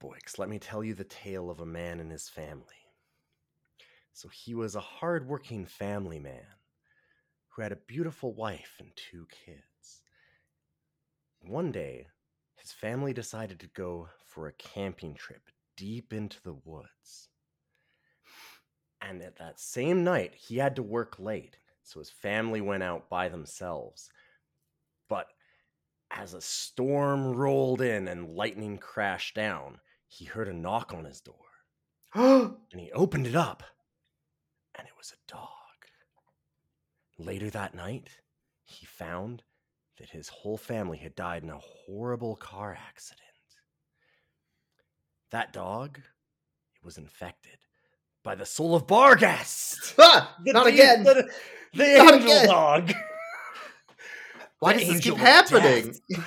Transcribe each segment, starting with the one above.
Boyks, let me tell you the tale of a man and his family. So he was a hard-working family man who had a beautiful wife and two kids. One day, his family decided to go for a camping trip deep into the woods. And at that same night, he had to work late, so his family went out by themselves. But as a storm rolled in and lightning crashed down, he heard a knock on his door. and he opened it up, and it was a dog. Later that night, he found that his whole family had died in a horrible car accident. That dog, it was infected by the soul of Barghast. Ah, The not de- again. The, the Not angel again. dog. Why The does this keep happening?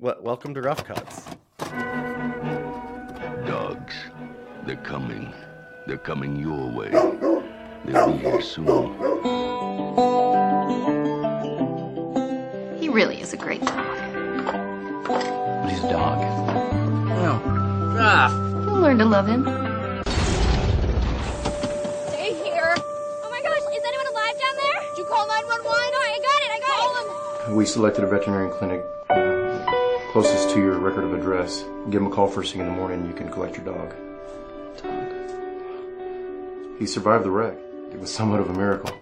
death. Welcome to Rough Cuts. Dogs, they're coming. They're coming your way. They'll be here soon. He really is a great dog. But he's a dog. No. Ah. You'll learn to love him. Stay here. Oh my gosh, is anyone alive down there? Did you call 911? No, I got it, I got it. We selected a veterinary clinic closest to your record of address. Give him a call first thing in the morning. You can collect your dog. Dog. He survived the wreck. It was somewhat of a miracle.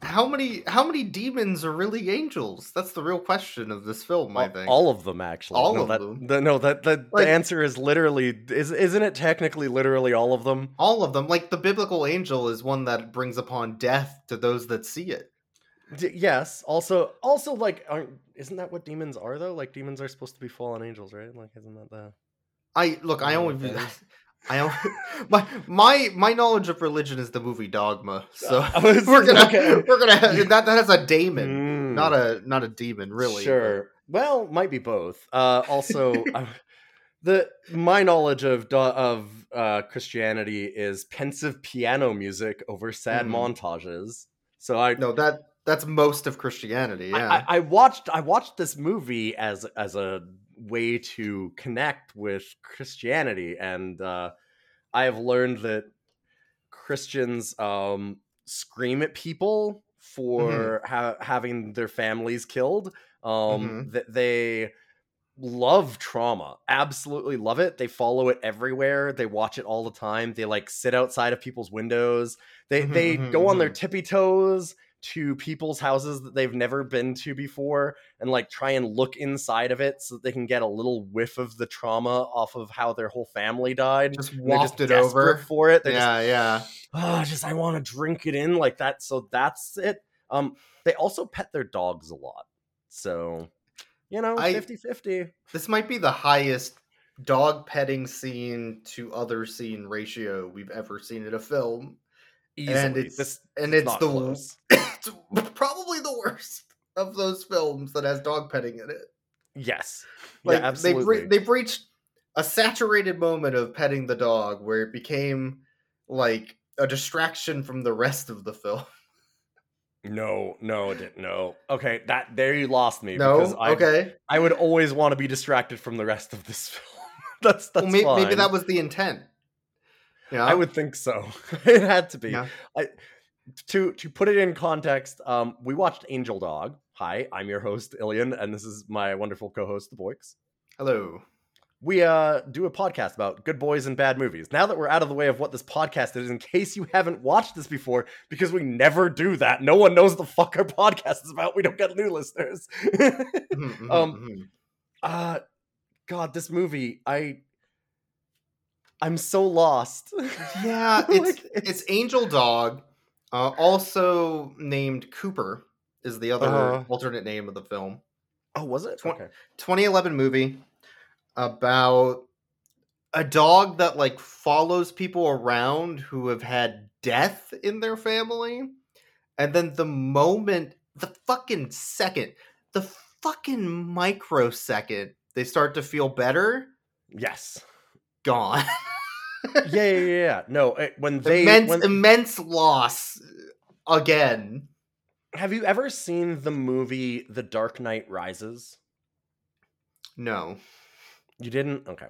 How many how many demons are really angels? That's the real question of this film, I think. All of them, actually. All no, of that, them? The, no, that the, Like- the answer is literally is isn't it technically literally all of them? All of them. Like the biblical angel is one that brings upon death to those that see it. D- yes. Also, also like, aren't isn't that what demons are though? Like demons are supposed to be fallen angels, right? Like, isn't that the? I look, I only. I only, my my my knowledge of religion is the movie Dogma. So was- we're gonna okay. we're gonna have, that that has a daemon, Mm. not a not a demon, really. but- Sure. Well, might be both. Uh, also, the my knowledge of of uh, Christianity is pensive piano music over sad Mm. montages. So I No, that that's most of Christianity. Yeah. I, I watched I watched this movie as as a way to connect with Christianity, and uh, I have learned that Christians um, scream at people for ha- having their families killed. Um, That they love trauma, absolutely love it. They follow it everywhere. They watch it all the time. They like sit outside of people's windows. They Mhm, they mhm, go on their mhm. tippy toes to people's houses that they've never been to before and like try and look inside of it so that they can get a little whiff of the trauma off of how their whole family died. just waft it over. for it. They're Yeah, yeah. just, oh, just I want to drink it in like that. So that's it. Um, they also pet their dogs a lot. So, you know, I- 50 50. This might be the highest dog petting scene to other scene ratio we've ever seen in a film. Easily. And it's this, and it's it's the close. it's probably the worst of those films that has dog petting in it. Yes. Like yeah, they've absolutely. re- they've reached a saturated moment of petting the dog where it became like a distraction from the rest of the film. no, no, it didn't. No. Okay, that there you lost me. No, because I, okay. I would always want to be distracted from the rest of this film. that's that's well, may- maybe fine. that was the intent. Yeah, I would think so. it had to be. Yeah. I, to to put it in context, um, we watched Angel Dog. Hi, I'm your host Ilian, and this is my wonderful co-host, the Boyks. Hello. We uh do a podcast about good boys and bad movies. Now that we're out of the way of what this podcast is, in case you haven't watched this before, because we never do that. No one knows the fuck our podcast is about. We don't get new listeners. Mhm, mhm, Um, mhm. uh God, this movie, I I'm so lost. Yeah, it's Like, it's Angel Dog, uh, also named Cooper is the other Uh-huh. alternate name of the film. Oh, was it? Tw- Okay. 2011 movie about a dog that like follows people around who have had death in their family and then the moment the fucking second the fucking microsecond they start to feel better Yes. Gone Yeah, yeah, yeah. No, it, when they immense when, immense loss again have you ever seen the movie The Dark Knight Rises? No. You didn't? Okay.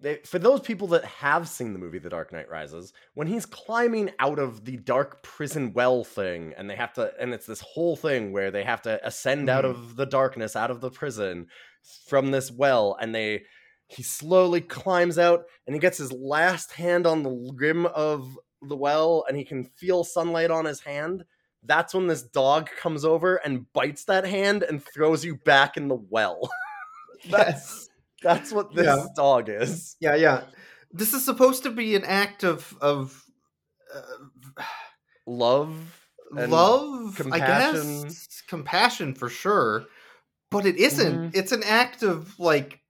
They, for those people that have seen the movie The Dark Knight Rises, when he's climbing out of the dark prison well thing, and they have to, and it's this whole thing where they have to ascend out Mhm. of the darkness, out of the prison from this well, and they, he slowly climbs out, and he gets his last hand on the rim of the well, and he can feel sunlight on his hand. That's when this dog comes over and bites that hand and throws you back in the well. Yes. That's what this Yeah. dog is. Yeah, yeah. This is supposed to be an act of of uh, Love, love, I compassion. guess, compassion for sure. But it isn't. Mhm. It's an act of like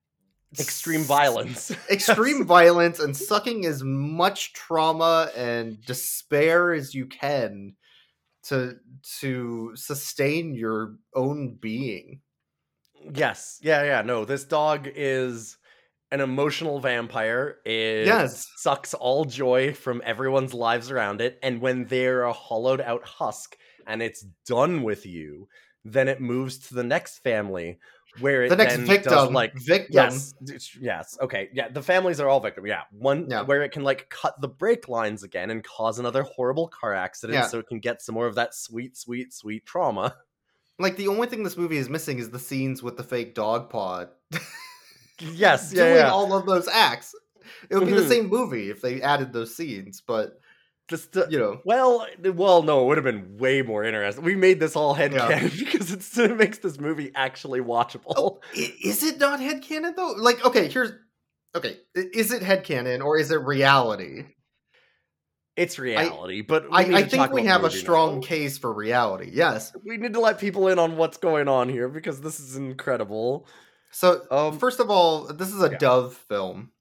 extreme violence. extreme violence and sucking as much trauma and despair as you can to to sustain your own being. yes. Yeah, yeah. No, this dog is an emotional vampire. It Yes. sucks all joy from everyone's lives around it. And when they're a hollowed out husk and it's done with you, then it moves to the next family where it The next victim, does like victim. Yes, yes, okay, yeah. The families are all victim. Yeah, one Yeah. where it can like cut the brake lines again and cause another horrible car accident, Yeah. so it can get some more of that sweet, sweet, sweet trauma. Like the only thing this movie is missing is the scenes with the fake dog pod. Yes, yeah, doing yeah. all of those acts. It would be the Mhm. same movie if they added those scenes, but Just you know, well, well, no, it would have been way more interesting. We made this all head Yeah. because it's, it makes this movie actually watchable. Oh, is it not headcanon though? Like, okay, here's okay, is it headcanon or is it reality? It's reality, but we I, need I to think we have a strong now. case for reality. Yes. We need to let people in on what's going on here because this is incredible. So, Um, first of all, this is a yeah. Dove film.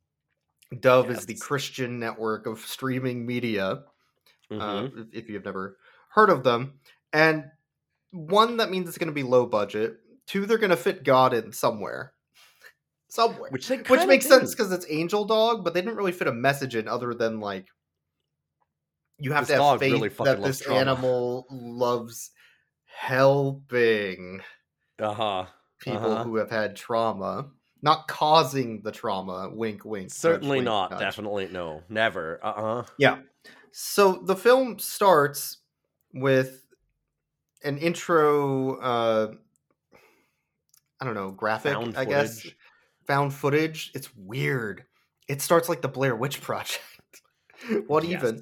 Dove is the Christian network of streaming media. Mhm. uh, if, you've never heard of them. And one, that means it's going to be low budget. Two, they're going to fit God in somewhere. Somewhere. Which, which makes sense because it's Angel Dog, but they didn't really fit a message in other than like, you have This to have faith really that this trauma. animal loves helping uh-huh. people Uh-huh. who have had trauma, not causing the trauma. Wink, wink. Certainly wink, not. nudge. Definitely no. Never. Uh-uh. Yeah. So the film starts with an intro uh I don't know, graphic, Found I guess. Found footage. It's weird. It starts like the Blair Witch Project. what Yes. even?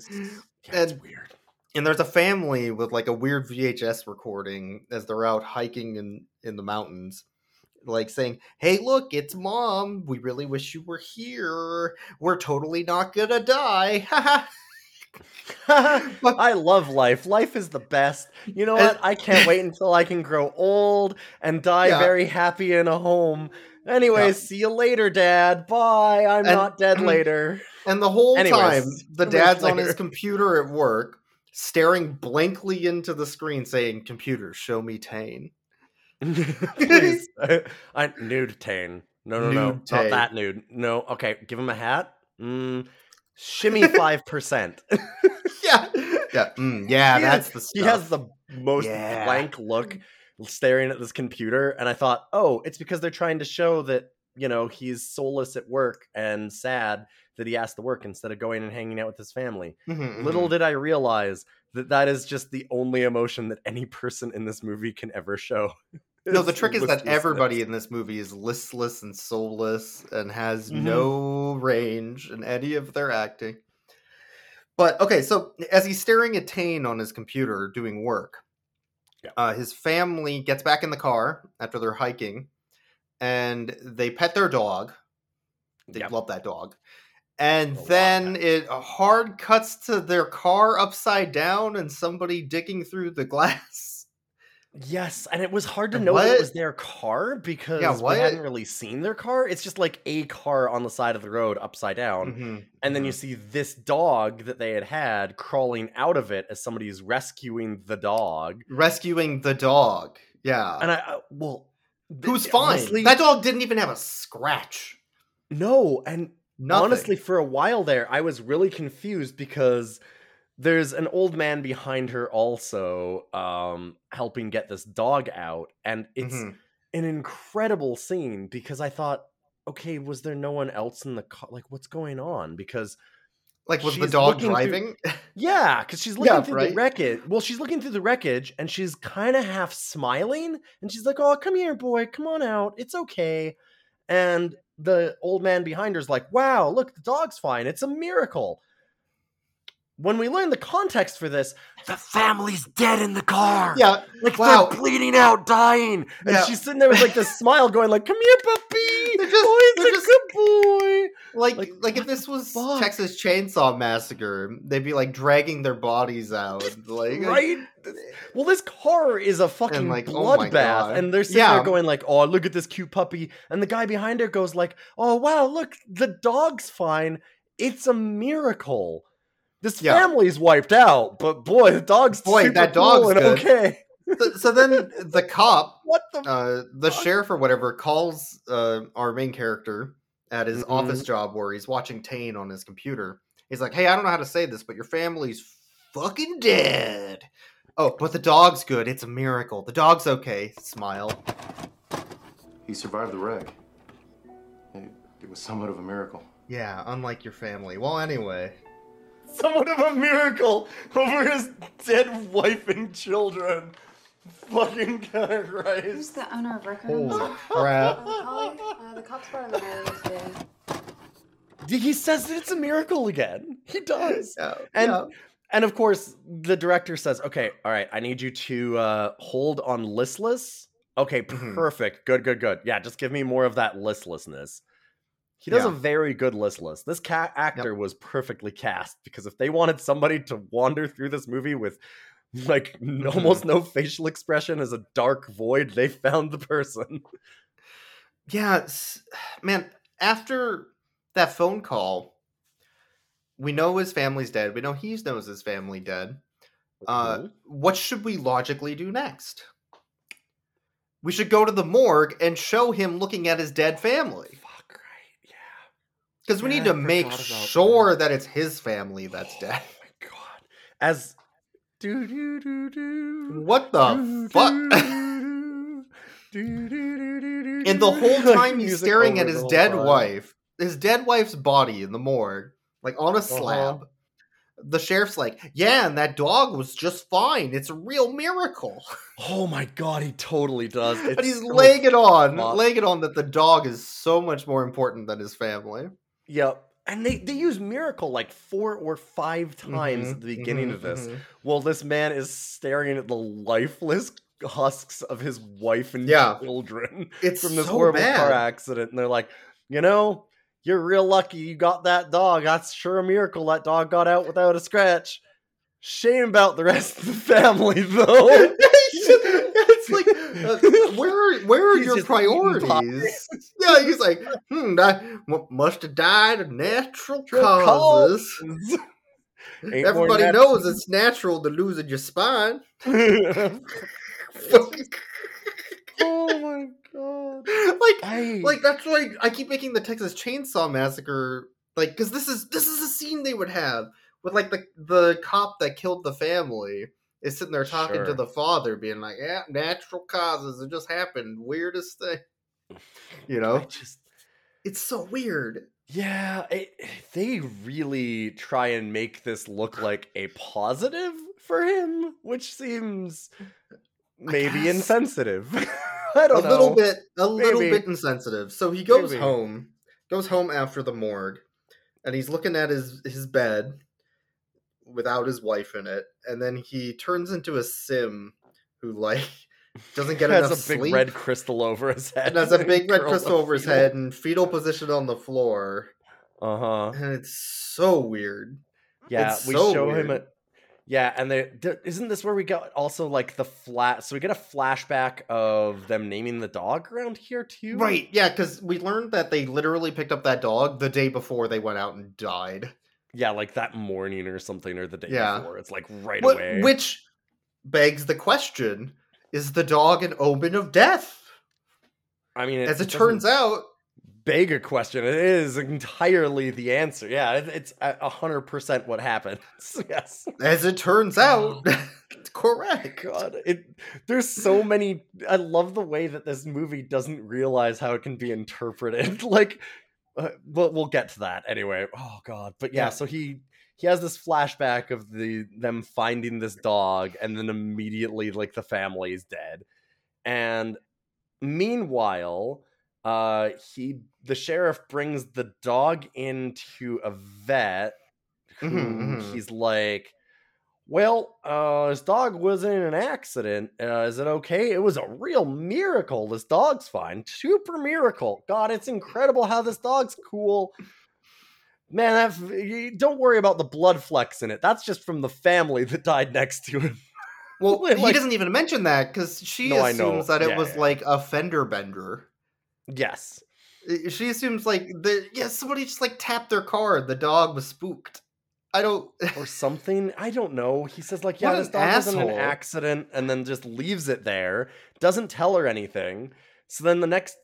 Yeah, And- weird. And there's a family with like a weird VHS recording as they're out hiking in in the mountains. Like saying, "Hey, look, it's mom. We really wish you were here. We're totally not gonna die." I love life. Life is the best. You know what? I can't wait until I can grow old and die Yeah. very happy in a home. Anyways, Yeah. see you later, Dad. Bye. I'm And- not dead later. And the whole Anyways, time, the dad's on his computer at work, staring blankly into the screen, saying, "Computer, show me Tane." Please. I nude Tane. No, no, no. Nude Not that nude. No. Okay. Give him a hat. Mm, shimmy 5%. yeah, yeah, mm, yeah. He That's has- the stuff. He has the most Yeah. blank look staring at this computer. And I thought, oh, it's because they're trying to show that, you know, he's soulless at work and sad that he has to work instead of going and hanging out with his family. Mhm, Little mhm. did I realize that that is just the only emotion that any person in this movie can ever show. No, the trick is that everybody in this movie is listless and soulless and has Mhm. no range in any of their acting. But okay, so as he's staring at Tane on his computer doing work, Yeah. uh, his family gets back in the car after they're hiking, and they pet their dog. They Yep. love that dog. And then it hard cuts to their car upside down and somebody digging through the glass. Yes, and it was hard to know that it was their car because what? we hadn't really seen their car. It's just like a car on the side of the road upside down. Mhm, And then you mhm. see this dog that they had had crawling out of it as somebody's rescuing the dog. rescuing the dog. Yeah. And I, I well, Who's fine. honestly- that dog didn't even have a scratch. no, and Nothing. honestly, for a while there, I was really confused because there's an old man behind her also um helping get this dog out and it's Mhm. an incredible scene because I thought, okay, was there no one else in the car? Like, what's going on? Because Like was the dog looking through- driving? yeah, because she's looking Yeah, through right? the wreckage. Well, she's looking through the wreckage and she's kind of half smiling, and she's like, "Oh, come here, boy, come on out. It's okay." And the old man behind her's like, "Wow, look, the dog's fine. It's a miracle." When we learn the context for this, the family's dead in the car. yeah. like Wow. they're bleeding out, dying, and Yeah. she's sitting there with like this smile, going like, "Come here, puppy. They're just- oh, they're a just- good boy." Like, Like, like, if this was fuck? Texas Chainsaw Massacre, they'd be like dragging their bodies out, like right? Well, this car is a fucking like, oh bloodbath, God. and they're sitting Yeah. there going like, "Oh, look at this cute puppy," and the guy behind her goes like, "Oh, wow, look, the dog's fine. It's a miracle. This Yeah. family's wiped out, but boy, the dog's Boy, super that cool dog's and good." okay." So, so then the cop, What the? uh, the fuck? sheriff or whatever, calls uh, our main character at his Mhm. office job where he's watching Tane on his computer. He's like, "Hey, I don't know how to say this, but your family's fucking dead." Oh, but the dog's good. It's a miracle. The dog's okay. Smile. He survived the wreck. It, it was somewhat of a miracle. Yeah, unlike your family. Well, anyway. Somewhat of a miracle over his dead wife and children. Fucking Who's Christ. the owner of record? Holy crap. Holly? Uh, the cops brought him earlier today. He says that it's a miracle again. He does. Yeah, And yeah. and of course, the director says, "Okay, all right, I need you to uh, hold on listless." Okay, Mhm. perfect. Good, good, good. Yeah, just give me more of that listlessness. He does a very good listless. This cat actor was perfectly cast because if they wanted somebody to wander through this movie with like Mm-hmm. almost no facial expression as a dark void, they found the person. Yeah, man, after that phone call, we know his family's dead. We know he knows his family dead. Uh, Mhm. what should we logically do next? We should go to the morgue and show him looking at his dead family. Fuck right, yeah. Because we need to make sure that it's his family that's dead. Oh my god. As do do do do. What the fuck? and the whole time he's staring at his dead wife, his dead wife's body in the morgue, like on a Uh-huh. slab. The sheriff's like, "Yeah, and that dog was just fine. It's a real miracle." Oh my god, he totally does. and he's so laying it on, laying it on that the dog is so much more important than his family. Yep. And they, they use miracle like four or five times Mhm, at the beginning mhm, of this. mhm. While this man is staring at the lifeless husks of his wife and Yeah. children It's from this so horrible bad. car accident. And they're like, you know, you're real lucky you got that dog. That's sure a miracle that dog got out without a scratch. Shame about the rest of the family, though. like, where are where are He's your just eating pie. priorities? yeah, he's like, hmm, must have died of natural Natural causes. Everybody nat- knows it's natural to losing your spine. oh my god. like, I, like that's why I keep making the Texas Chainsaw Massacre like because this is this is a scene they would have with like the the cop that killed the family is sitting there talking to the father, being like, "Yeah, natural causes. It just happened. Weirdest thing." You know, just it's so weird. yeah, it, they really try and make this look like a positive for him, which seems maybe insensitive. I A don't know. A little bit, a little bit insensitive. So he goes Maybe. home, goes home after the morgue, and he's looking at his his bed without his wife in it, and then he turns into a sim who like doesn't get has enough a big red crystal over his head. and has a big red crystal over his fetal. head and fetal position on the floor. Uh huh. And it's so weird. Yeah, It's we so show him weird. at. Yeah, and they th- isn't this where we got also like the flat? So we get a flashback of them naming the dog around here too. Right, yeah, because we learned that they literally picked up that dog the day before they went out and died. Yeah, like that morning or something, or the day Yeah. before. It's like right Wh- away. Which begs the question is the dog an omen of death? I mean, As it turns out, beg a question. It is entirely the answer. Yeah, it, it's a a hundred percent what happens. yes. As it turns out, oh. correct. God, it there's so many I love the way that this movie doesn't realize how it can be interpreted. like uh, but we'll get to that anyway. Oh god. But yeah, Yeah. so he he has this flashback of the them finding this dog and then immediately like the family's dead. And meanwhile, uh he the sheriff brings the dog into a vet who Mhm, mhm. he's like well, uh, his dog was in an accident. Uh, is it okay? It was a real miracle. This dog's fine. Super miracle. God, it's incredible how this dog's cool. Man, that, don't worry about the blood flecks in it. That's just from the family that died next to him. Well, Like- he doesn't even mention that because she No, assumes that it Yeah, was yeah. like a fender bender. Yes. She assumes like the yeah somebody just like tapped their car. The dog was spooked. I don't. Or something. I don't know. He says, like, yeah, this dog was in an accident and then just leaves it there. Doesn't tell her anything. So then the next,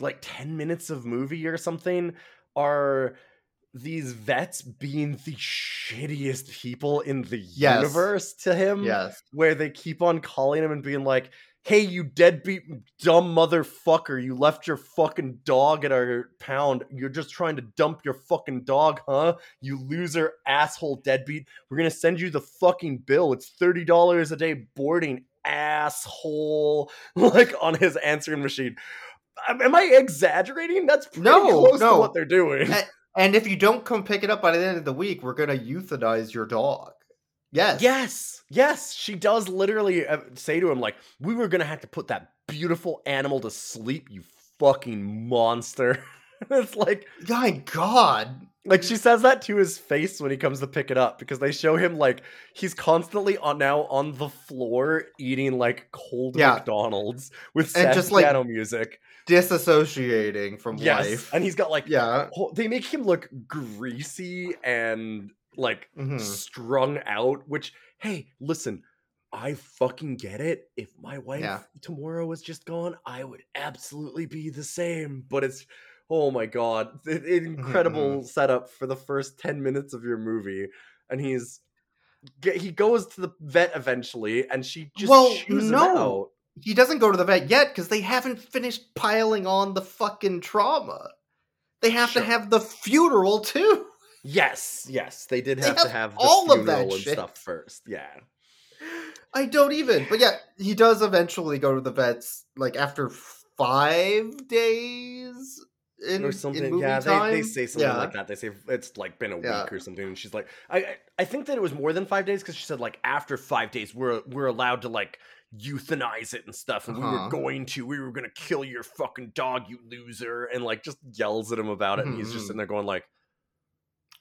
like, 10 minutes of movie or something are these vets being the shittiest people in the Yes. universe to him. yes. Where they keep on calling him and being like, hey, you deadbeat dumb motherfucker, you left your fucking dog at our pound. You're just trying to dump your fucking dog, huh? You loser asshole deadbeat. We're gonna send you the fucking bill. It's $30 a day boarding, asshole. Like on his answering machine. Am I exaggerating? That's pretty No, close to no. what they're doing. And if you don't come pick it up by the end of the week, we're gonna euthanize your dog. Yes. Yes, yes, she does literally uh, say to him like, "We were gonna have to put that beautiful animal to sleep, you fucking monster." it's like, My God. like she says that to his face when he comes to pick it up because they show him like he's constantly on now on the floor eating like cold Yeah. McDonald's with And sad just, like, piano music. Disassociating from Yes, life. and he's got like yeah. whole- they make him look greasy and like Mhm. strung out which hey listen i fucking get it if my wife Yeah. tomorrow was just gone i would absolutely be the same but it's oh my god it, Mm-hmm, incredible setup for the first 10 minutes of your movie and he's he goes to the vet eventually and she just Well, no. out He doesn't go to the vet yet because they haven't finished piling on the fucking trauma. They have Sure. to have the funeral too. Yes yes they did They have to have have the all of that and shit. stuff first yeah I don't even. But yeah, he does eventually go to the vets like after five days in, or something. Yeah, they, they say something Yeah. like that. They say it's like been a Yeah. week or something, and she's like, I I- think that it was more than five days because she said like after five days we're we're allowed to like euthanize it and stuff, and we were Uh-huh. going to we were gonna kill your fucking dog, you loser, and like just yells at him about it, and he's just Mhm. sitting there going like,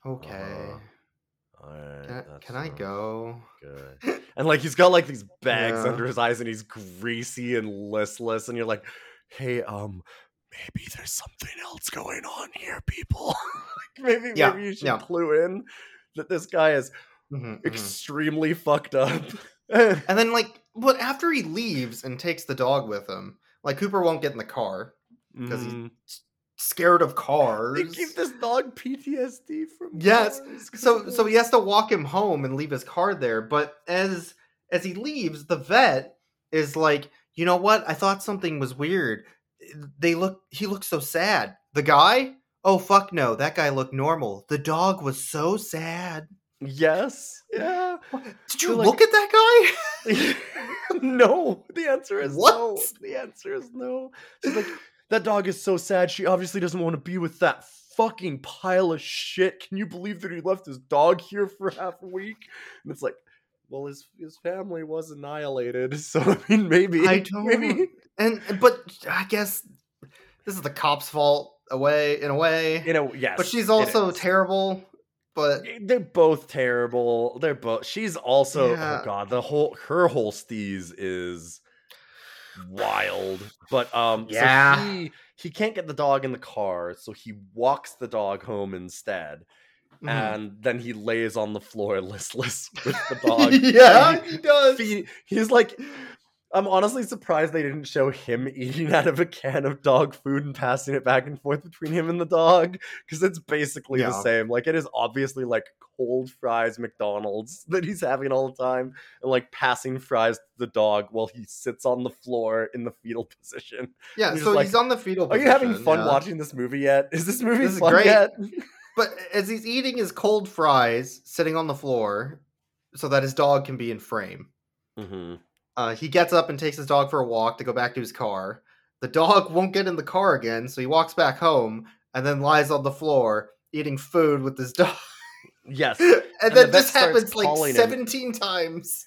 Okay. uh, Alright, Can I, can I go? Good. And like he's got like these bags Yeah. under his eyes and he's greasy and listless, and you're like, hey, um, maybe there's something else going on here, people. like maybe Yeah, maybe you should yeah. clue in that this guy is Mhm, mhm. extremely fucked up. And then like, but after he leaves and takes the dog with him, like Cooper won't get in the car because he's Mhm. Scared of cars. they give this dog PTSD from Yes, so so he has to walk him home and leave his car there. But as as he leaves the vet is like you know what? I thought something was weird. They look he looks so sad. The guy? Oh fuck no. That guy looked normal. The dog was so sad. Yes, yeah. did you like- look at that guy? No, the answer is What? no. The answer is no. She's like, that dog is so sad. She obviously doesn't want to be with that fucking pile of shit. Can you believe that he left his dog here for half a week? And it's like, well, his his family was annihilated. So I mean, maybe i don't maybe and but i guess this is the cop's fault away in a way you know, yes. but she's also terrible but eh, They're both terrible. They're both. She's also. Oh yeah. Oh god, the whole her whole steez is wild. But um, so Yeah. he he can't get the dog in the car, so he walks the dog home instead, mhm. and then he lays on the floor listless with the dog. yeah and he does feed- he's like. I'm honestly surprised they didn't show him eating out of a can of dog food and passing it back and forth between him and the dog because it's basically the same. Like it is obviously like cold fries McDonald's that he's having all the time and like passing fries to the dog while he sits on the floor in the fetal position. Yeah, so like, he's on the fetal. Position, Are you having fun yeah. watching this movie yet? Is this movie This is fun great. yet? But as he's eating his cold fries, sitting on the floor, so that his dog can be in frame, mm-hmm. Uh, he gets up and takes his dog for a walk to go back to his car. The dog won't get in the car again, so he walks back home and then lies on the floor eating food with his dog. Yes. and, And then vet this happens like calling him. 17 times.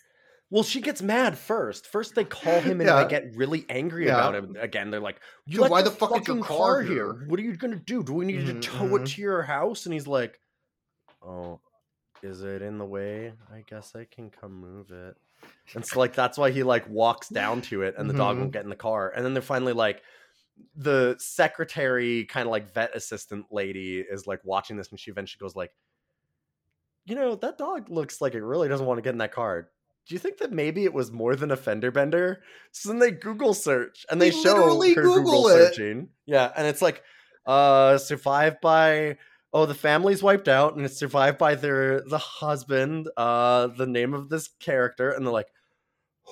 Well, she gets mad first. First, they call him and Yeah. they get really angry Yeah. about him again. They're like, "You Dude, why the the fuck is your fucking car here? here?" What are you gonna do? Do we need Mhm, to tow it to your house?" And he's like, "Oh, is it in the way? I guess I can come move it." And so, like, that's why he like walks down to it, and the dog Mhm. won't get in the car. And then they're finally like, the secretary, kind of like vet assistant lady, is like watching this, and she eventually goes like, "You know, that dog looks like it really doesn't want to get in that car." Do you think that maybe it was more than a fender bender? So then they Google search and they They show her Google Google it. searching. Yeah, and it's like uh survived by oh the family's wiped out and it's survived by their the husband, uh the name of this character, and they're like,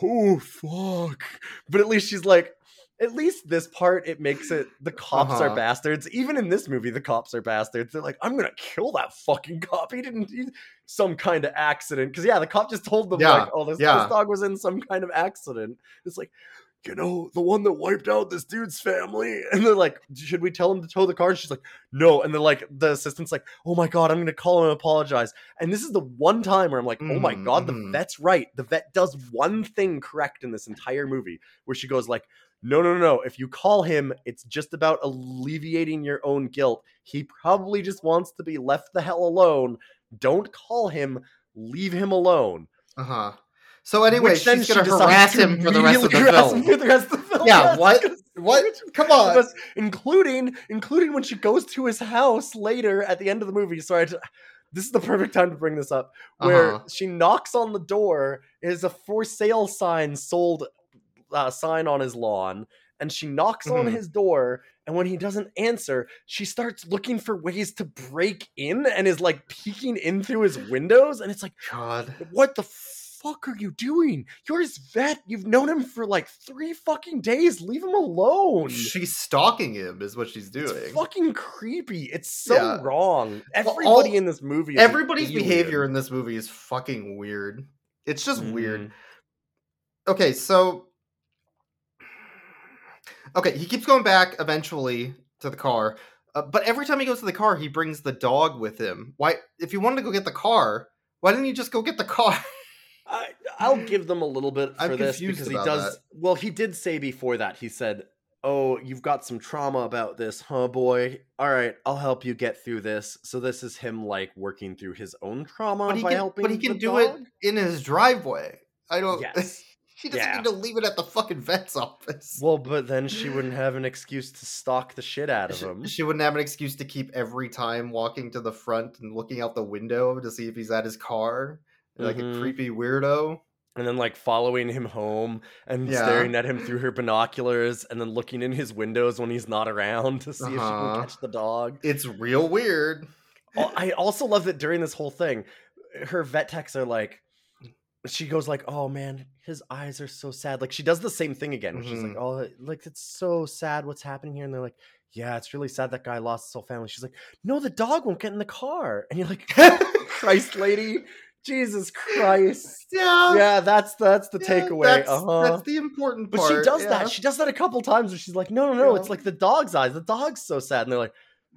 oh fuck. But at least she's like at least this part it makes it the cops are Uh-huh. bastards. Even in this movie, the cops are bastards. They're like, I'm gonna kill that fucking cop. He didn't he, some kind of accident. Because yeah, the cop just told them Yeah, like, oh, this, yeah. this dog was in some kind of accident. It's like, you know, the one that wiped out this dude's family. And they're like, should we tell him to tow the car? And she's like, no. And then like the assistant's like, oh my god, I'm gonna call him and apologize. And this is the one time where I'm like, oh my god, the mhm. vet's right. The vet does one thing correct in this entire movie, where she goes like, no, no, no, no. If you call him, it's just about alleviating your own guilt. He probably just wants to be left the hell alone. Don't call him. Leave him alone. Uh huh. So anyway, Which she's gonna she decides harass him for the rest of the film. for the rest of the film. Yeah, Yes, what? What? Come on. because- including including when she goes to his house later at the end of the movie. Sorry, to, this is the perfect time to bring this up. Where Uh-huh. she knocks on the door, is a for sale sign sold uh, sign on his lawn, and she knocks on Mhm. his door. And when he doesn't answer, she starts looking for ways to break in and is like peeking in through his windows. And it's like, God. what the fuck are you doing? You're his vet. You've known him for like three fucking days. Leave him alone. She's stalking him, is what she's doing. It's fucking creepy. It's so Yeah. wrong. Everybody all- in this movie. Is Everybody's behavior in this movie is fucking weird. It's just weird. Mhm. Okay, so okay, he keeps going back eventually to the car, uh, but every time he goes to the car, he brings the dog with him. Why? If you wanted to go get the car, why didn't you just go get the car? I'll mm. give them a little bit I'm for this because he does. that. Well, he did say before that. He said, "Oh, you've got some trauma about this, huh, boy? All right, I'll help you get through this." So this is him like working through his own trauma but he by can, helping. but he can do it in his driveway. I don't. Yes. she doesn't Yeah. need to leave it at the fucking vet's office. Well, but then she wouldn't have an excuse to stalk the shit out of She, him. she wouldn't have an excuse to keep every time walking to the front and looking out the window to see if he's at his car, like Mhm. a creepy weirdo. and then like following him home and Yeah. staring at him through her binoculars and then looking in his windows when he's not around to see if she Uh-huh. can catch the dog. It's real weird. I also love that during this whole thing, her vet techs are like, she goes like, "Oh man, his eyes are so sad." Like she does the same thing again. She's like, Mhm. "Oh, like it's so sad what's happening here," and they're like. Yeah, it's really sad that guy lost his whole family. She's like, no, the dog won't get in the car. And you're like, Christ, lady, Jesus Christ. Yeah. Yeah, that's that's the yeah, takeaway. That's, Uh-huh. that's the important part. But she does yeah. that. She does that a couple times where she's like, no, no, no, it's like the dog's eyes. The dog's so sad. And they're like,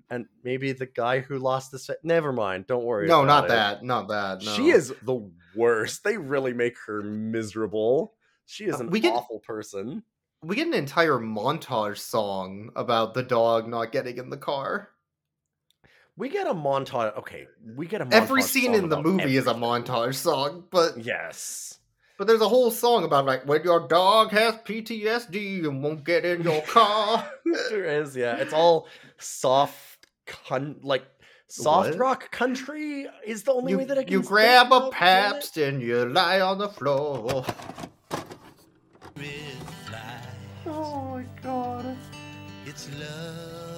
and maybe the guy who lost his fa- never mind. Don't worry. no, not it." that. Not that. No. She is the worst. They really make her miserable. She is Uh, an get- awful person. We get an entire montage song about the dog not getting in the car. We get a montage. Okay, we get a montage Every scene in the about movie is a montage song, but Yes. but there's a whole song about like when your dog has PTSD and won't get in your car. there is, yeah. It's all soft, con- like soft What? rock country is the only way that I can. you grab a about it. Pabst and you lie on the floor. Oh my god. It's love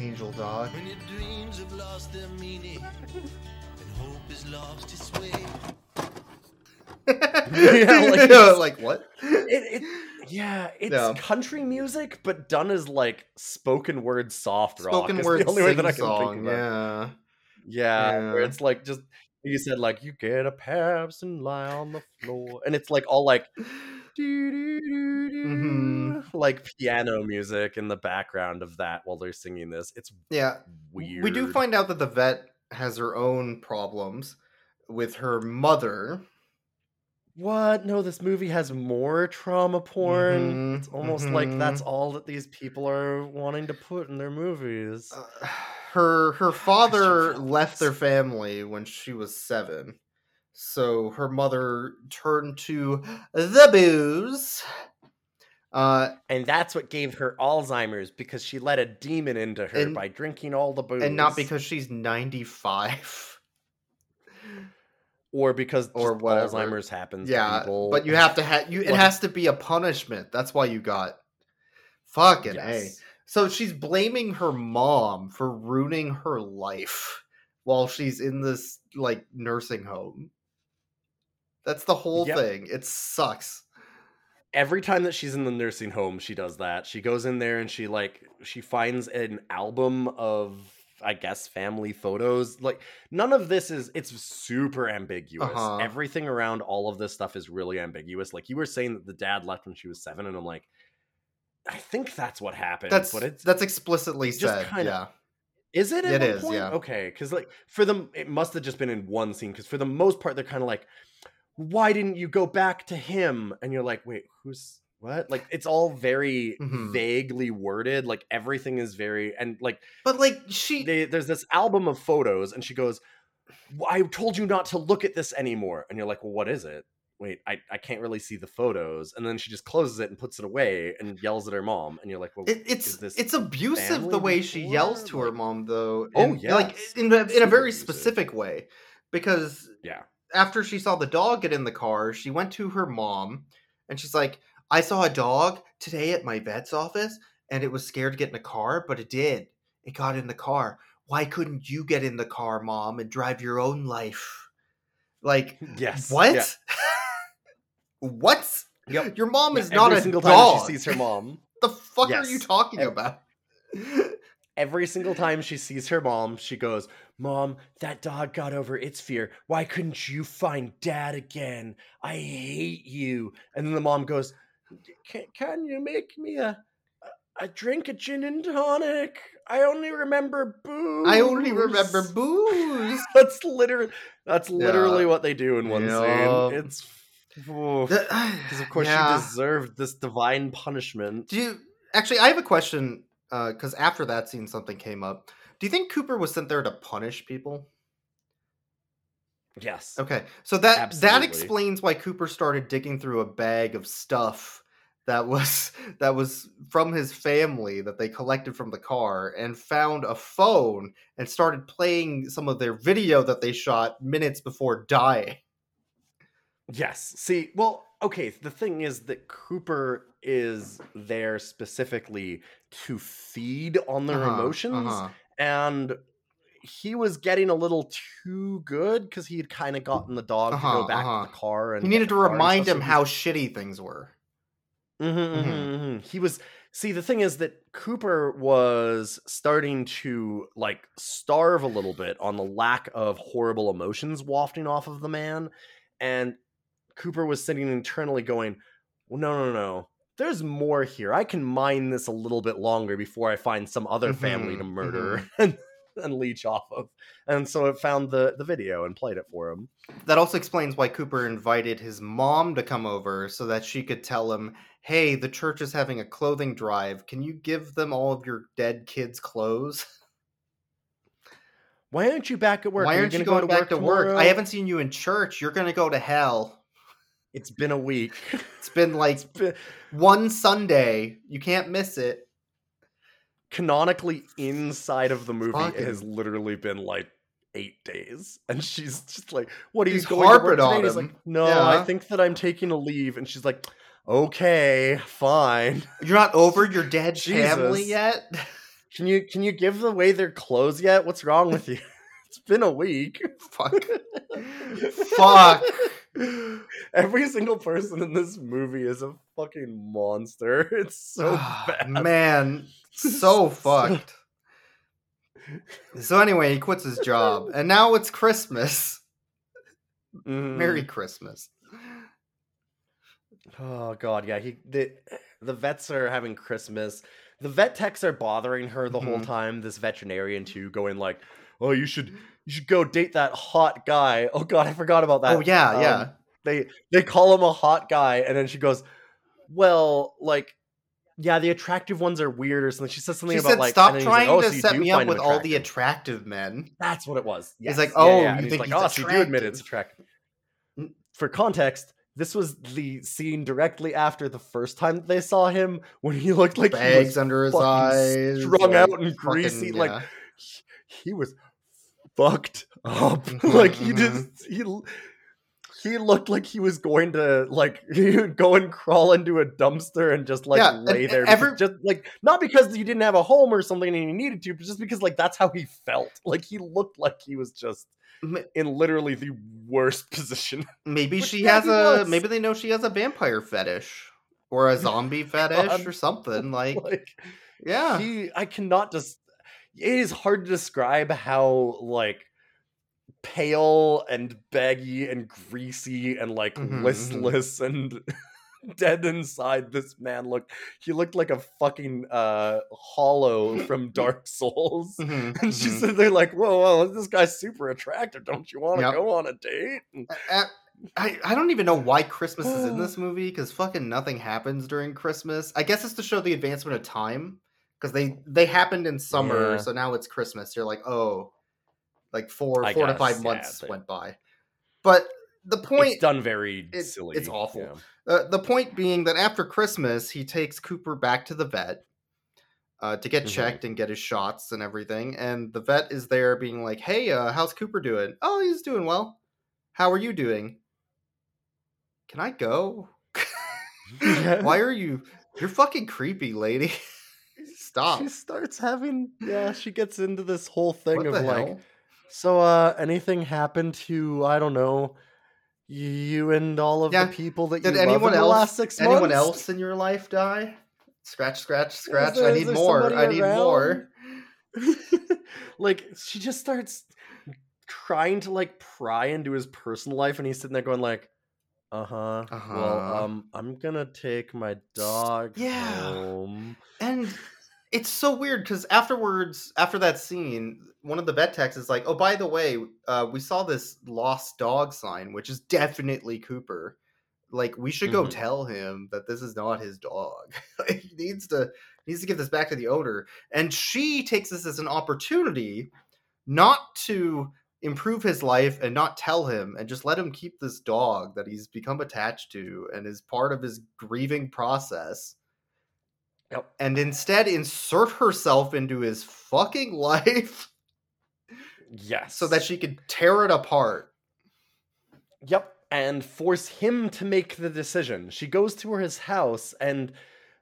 Angel dog. When your dreams have lost their meaning and hope has lost its way. Yeah, like Yeah, like what? It, it, yeah, it's Yeah. country music, but done as like spoken word soft rock. Spoken is word the only way that I sing can think song. of it. Yeah. Yeah, where Yeah. it's like just you said like you get a Pabst and lie on the floor, and it's like all like Mhm. like piano music in the background of that while they're singing this. It's Yeah. weird. We do find out that the vet has her own problems with her mother. what? No, this movie has more trauma porn. Mhm, It's almost like that's mhm. all that these people are wanting to put in their movies. Uh, her her father left their family when she was seven. So her mother turned to the booze. Uh, And that's what gave her Alzheimer's because she let a demon into her And- by drinking all the booze. and not because she's 95. or because or whatever. Alzheimer's happens. to Yeah, people. but you have to have you. It has to be a punishment. That's why you got fucking a. So she's blaming her mom for ruining her life while she's in this like nursing home. That's the whole Yep. thing. It sucks. Every time that she's in the nursing home, she does that. She goes in there and she like she finds an album of I guess family photos. Like none of this is it's super ambiguous. Uh-huh. Everything around all of this stuff is really ambiguous. Like you were saying that the dad left when she was 7 and I'm like I think that's what happened. That's but it's that's explicitly said. kinda- yeah. Is it? It is, point? yeah. Okay, because like for them, it must have just been in one scene. Because for the most part, they're kind of like, "Why didn't you go back to him?" And you're like, "Wait, who's what?" Like it's all very Mhm. vaguely worded. Like everything is very and like But like she they, there's this album of photos, and she goes, "I told you not to look at this anymore." And you're like, "Well, what is it?" Wait, I, I can't really see the photos. And then she just closes it and puts it away and yells at her mom. And you're like, well, it, is it's this it's abusive the way she before? yells to her mom though. Oh, and, like in a, in a very abusive. specific way because yeah. After she saw the dog get in the car, she went to her mom and she's like, I saw a dog today at my vet's office and it was scared to get in the car, but it did. It got in the car. Why couldn't you get in the car, mom, and drive your own life? Like, Yes. what? Yeah. what? Yep. Your mom Yeah, is not a single dog. time she sees her mom. the fuck are you talking Ev- about? Every single time she sees her mom, she goes, "Mom, that dog got over its fear. Why couldn't you find Dad again? I hate you." And then the mom goes, "Can, can you make me a, a drink a gin and tonic? I only remember booze. I only remember booze. That's literally that's Yeah. literally what they do in one Yeah. scene. It's because uh, Because of course yeah. she deserved this divine punishment. Do you actually? I have a question. Uh, because after that scene, something came up. Do you think Cooper was sent there to punish people? Yes. Okay, so that that explains why Cooper started digging through a bag of stuff that was that was from his family that they collected from the car and found a phone and started playing some of their video that they shot minutes before dying. Yes. See, well, okay, the thing is that Cooper is there specifically to feed on their Uh-huh, emotions uh-huh. And he was getting a little too good because he had kind of gotten the dog to Uh-huh, go back uh-huh. to the car and He needed to remind him how shitty things were. Mhm, mhm, Mhm. mhm. He was see the thing is that Cooper was starting to like starve a little bit on the lack of horrible emotions wafting off of the man and Cooper was sitting internally going, "Well no no no. There's more here. I can mine this a little bit longer before I find some other family to Mhm, murder and, and leech off of." And so it found the the video and played it for him. That also explains why Cooper invited his mom to come over so that she could tell him, "Hey, the church is having a clothing drive. Can you give them all of your dead kids' clothes? Why aren't you back at work? Why Are aren't you gonna going go back to work? tomorrow?" I haven't seen you in church. You're going to go to hell. It's been a week. It's been like been- one Sunday. You can't miss it." canonically inside of the movie it has literally been like eight days and she's just like what are He's you going to work today? on he's like no i think that i'm taking a leave and she's like okay fine You're not over your dead family yet? can you can you give away their clothes yet what's wrong with you it's been a week Fuck. Fuck. every single person in this movie is a fucking monster it's so Ah, bad Man, so fucked. So anyway, he quits his job, and now it's Christmas. Mhm. Merry Christmas. Oh god, yeah. He the the vets are having Christmas. The vet techs are bothering her the whole Mhm. time. This veterinarian too, going like, "Oh, you should you should go date that hot guy." Oh god, I forgot about that. Oh yeah, Um, yeah. They they call him a hot guy, and then she goes, "Well, like." Yeah, the attractive ones are weird or something. She says something She about said, like. "Stop he's like, trying "Oh, to so you set me up with all the attractive." attractive men." That's what it was. He's like, "Oh, yeah. you And he's think like, he's oh, so you do admit it's attractive. Mm. For context, this was the scene directly after the first time that they saw him when he looked like he Bags under his eyes, strung like, out and fucking- greasy. Like he, he was fucked up. Mhm, like he mhm. just he he looked like he was going to like he would go and crawl into a dumpster and just like Yeah, lay there. every- just like not because he didn't have a home or something and he needed to, but just because like that's how he felt. Like he looked like he was just in literally the worst position. Maybe she has a was. maybe they know she has a vampire fetish or a zombie fetish or something like like yeah. he I cannot just it is hard to describe how like pale and baggy and greasy and like Mhm, mhm. listless and dead inside this man looked he looked like a fucking uh hollow from dark souls Mhm, and she's mhm. "They're like whoa whoa this guy's super attractive don't you want to Yep. go on a date Uh, I, I don't even know why Christmas is in this movie because fucking nothing happens during Christmas. I guess it's to show the advancement of time because they they happened in summer, Yeah. so now it's Christmas. You're like, oh, like four I four to guess, five yeah, months they- went by. But the point it's done very it- silly it's awful. yeah. Uh, the point being that after Christmas, he takes Cooper back to the vet uh, to get Mhm. checked and get his shots and everything. And the vet is there being like, hey, uh, how's Cooper doing? Oh, he's doing well. How are you doing? Can I go? Why are you. You're fucking creepy, lady. Stop. She starts having yeah, she gets into this whole thing What of like hell? so uh anything happened to I don't know you and all of Yeah, the people that Did you anyone in the else? last six anyone months? else in your life die? Scratch, scratch, scratch. there- I need more. I need more. like she just starts trying to like pry into his personal life and he's sitting there going like uh-huh. Well, Uh-huh. um I'm gonna take my dog Yeah. home. And it's so weird because afterwards, after that scene, one of the vet techs is like, "Oh, by the way, uh, we saw this lost dog sign, which is definitely Cooper. Like, we should go Mhm. tell him that this is not his dog. He needs to needs to give this back to the owner." And she takes this as an opportunity not to improve his life and not tell him and just let him keep this dog that he's become attached to and is part of his grieving process Yep. and instead insert herself into his fucking life Yes. so that she could tear it apart. Yep, and force him to make the decision. She goes to his house and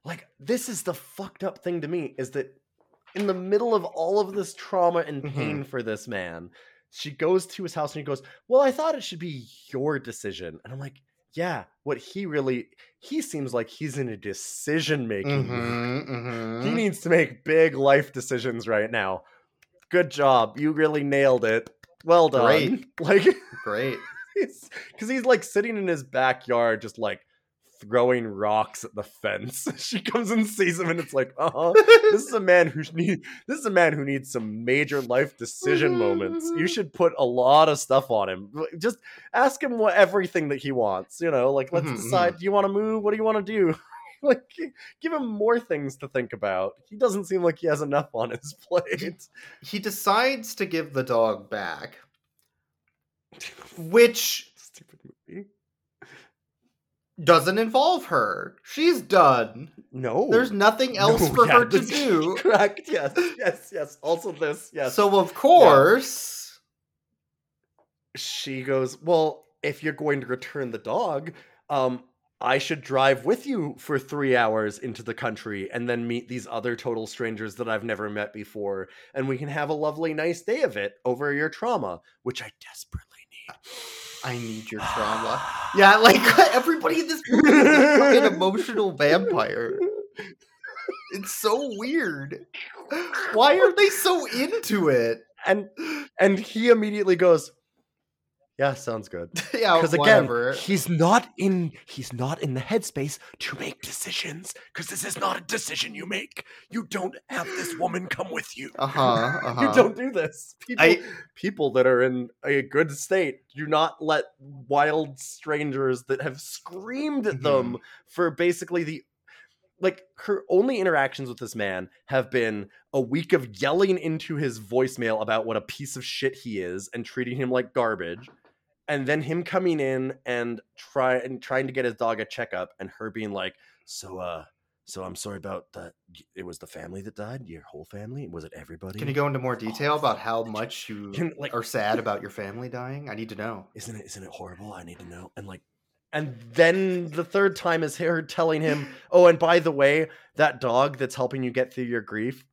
like this is the fucked up thing to me is that in the middle of all of this trauma and Mhm. pain for this man, she goes to his house and he goes, "Well, I thought it should be your decision." And I'm like, "Yeah, what he really he seems like he's in a decision making mood. Mhm, He mhm. needs to make big life decisions right now. Good job. You really nailed it. Well done." Great. Like Great. because he's like sitting in his backyard, just like throwing rocks at the fence. she comes and sees him, and it's like, uh huh. This is a man who need. This is a man who needs some major life decision moments. You should put a lot of stuff on him. Just ask him what everything that he wants. You know, like let's Mhm, decide. Do you want to move? What do you want to do? like, give him more things to think about. He doesn't seem like he has enough on his plate. he decides to give the dog back, which. Doesn't involve her. She's done. No, There's nothing else No, for yeah, her to do. Correct. Yes. Yes. Yes. Also, this. Yes. So of course, she goes, "Well, if you're going to return the dog, um, I should drive with you for three hours into the country and then meet these other total strangers that I've never met before, and we can have a lovely, nice day of it over your trauma, which I desperately need." I need your trauma. Yeah, like everybody in this movie is a fucking emotional vampire. It's so weird. Why are they so into it? and and he immediately goes, "Yeah, sounds good." Yeah, because again whatever. he's not in he's not in the headspace to make decisions because this is not a decision you make you don't have this woman come with you Uh huh. Uh-huh. you don't do this people I- people that are in a good state do not let wild strangers that have screamed at them Mm-hmm. for basically the like her only interactions with this man have been a week of yelling into his voicemail about what a piece of shit he is and treating him like garbage and then him coming in and try and trying to get his dog a checkup and her being like so uh so i'm sorry about that it was the family that died? Your whole family? Was it everybody Can you go into more detail about how much you Can, like- are sad about your family dying? I need to know. isn't it isn't it horrible? I need to know. And like and then the third time is her telling him oh and by the way that dog that's helping you get through your grief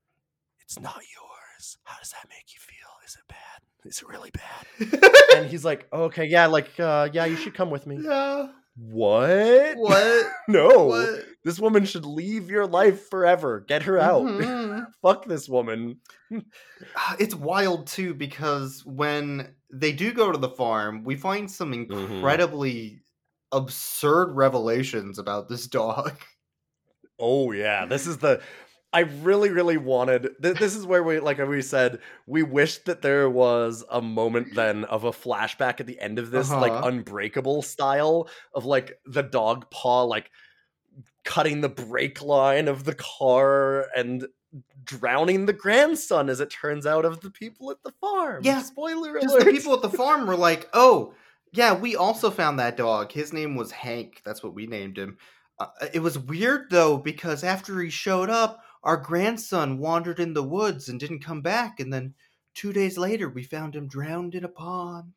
it's not yours. How does that make you feel? Is it bad is it really bad and he's like okay yeah like uh yeah you should come with me Yeah. what What? no What? this woman should leave your life forever get her out Mhm. fuck this woman Ah, It's wild too because when they do go to the farm, we find some Mm-hmm. incredibly absurd revelations about this dog. Oh yeah, this is the. I really, really wanted. Th- this is where we, like we said, we wished that there was a moment then of a flashback at the end of this, like Uh-huh. Unbreakable style of like the dog paw, like cutting the brake line of the car and drowning the grandson, as it turns out, of the people at the farm. Yeah, spoiler alert. the people at the farm were like, "Oh, yeah, we also found that dog. His name was Hank. That's what we named him." Uh, it was weird though because after he showed up, our grandson wandered in the woods and didn't come back, and then two days later, we found him drowned in a pond.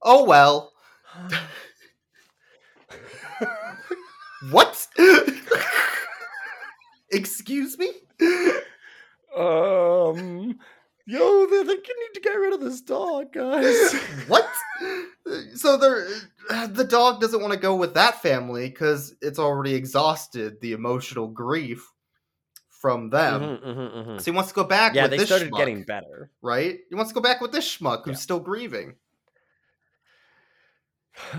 Oh well. what? Excuse me? um, yo, they, they need to get rid of this dog, guys. what? So the dog doesn't want to go with that family because it's already exhausted the emotional grief from them. Mhm, mhm, mhm. So he wants to go back. Yeah, with they this started schmuck, getting better. right. He wants to go back with this schmuck who's Yeah. still grieving.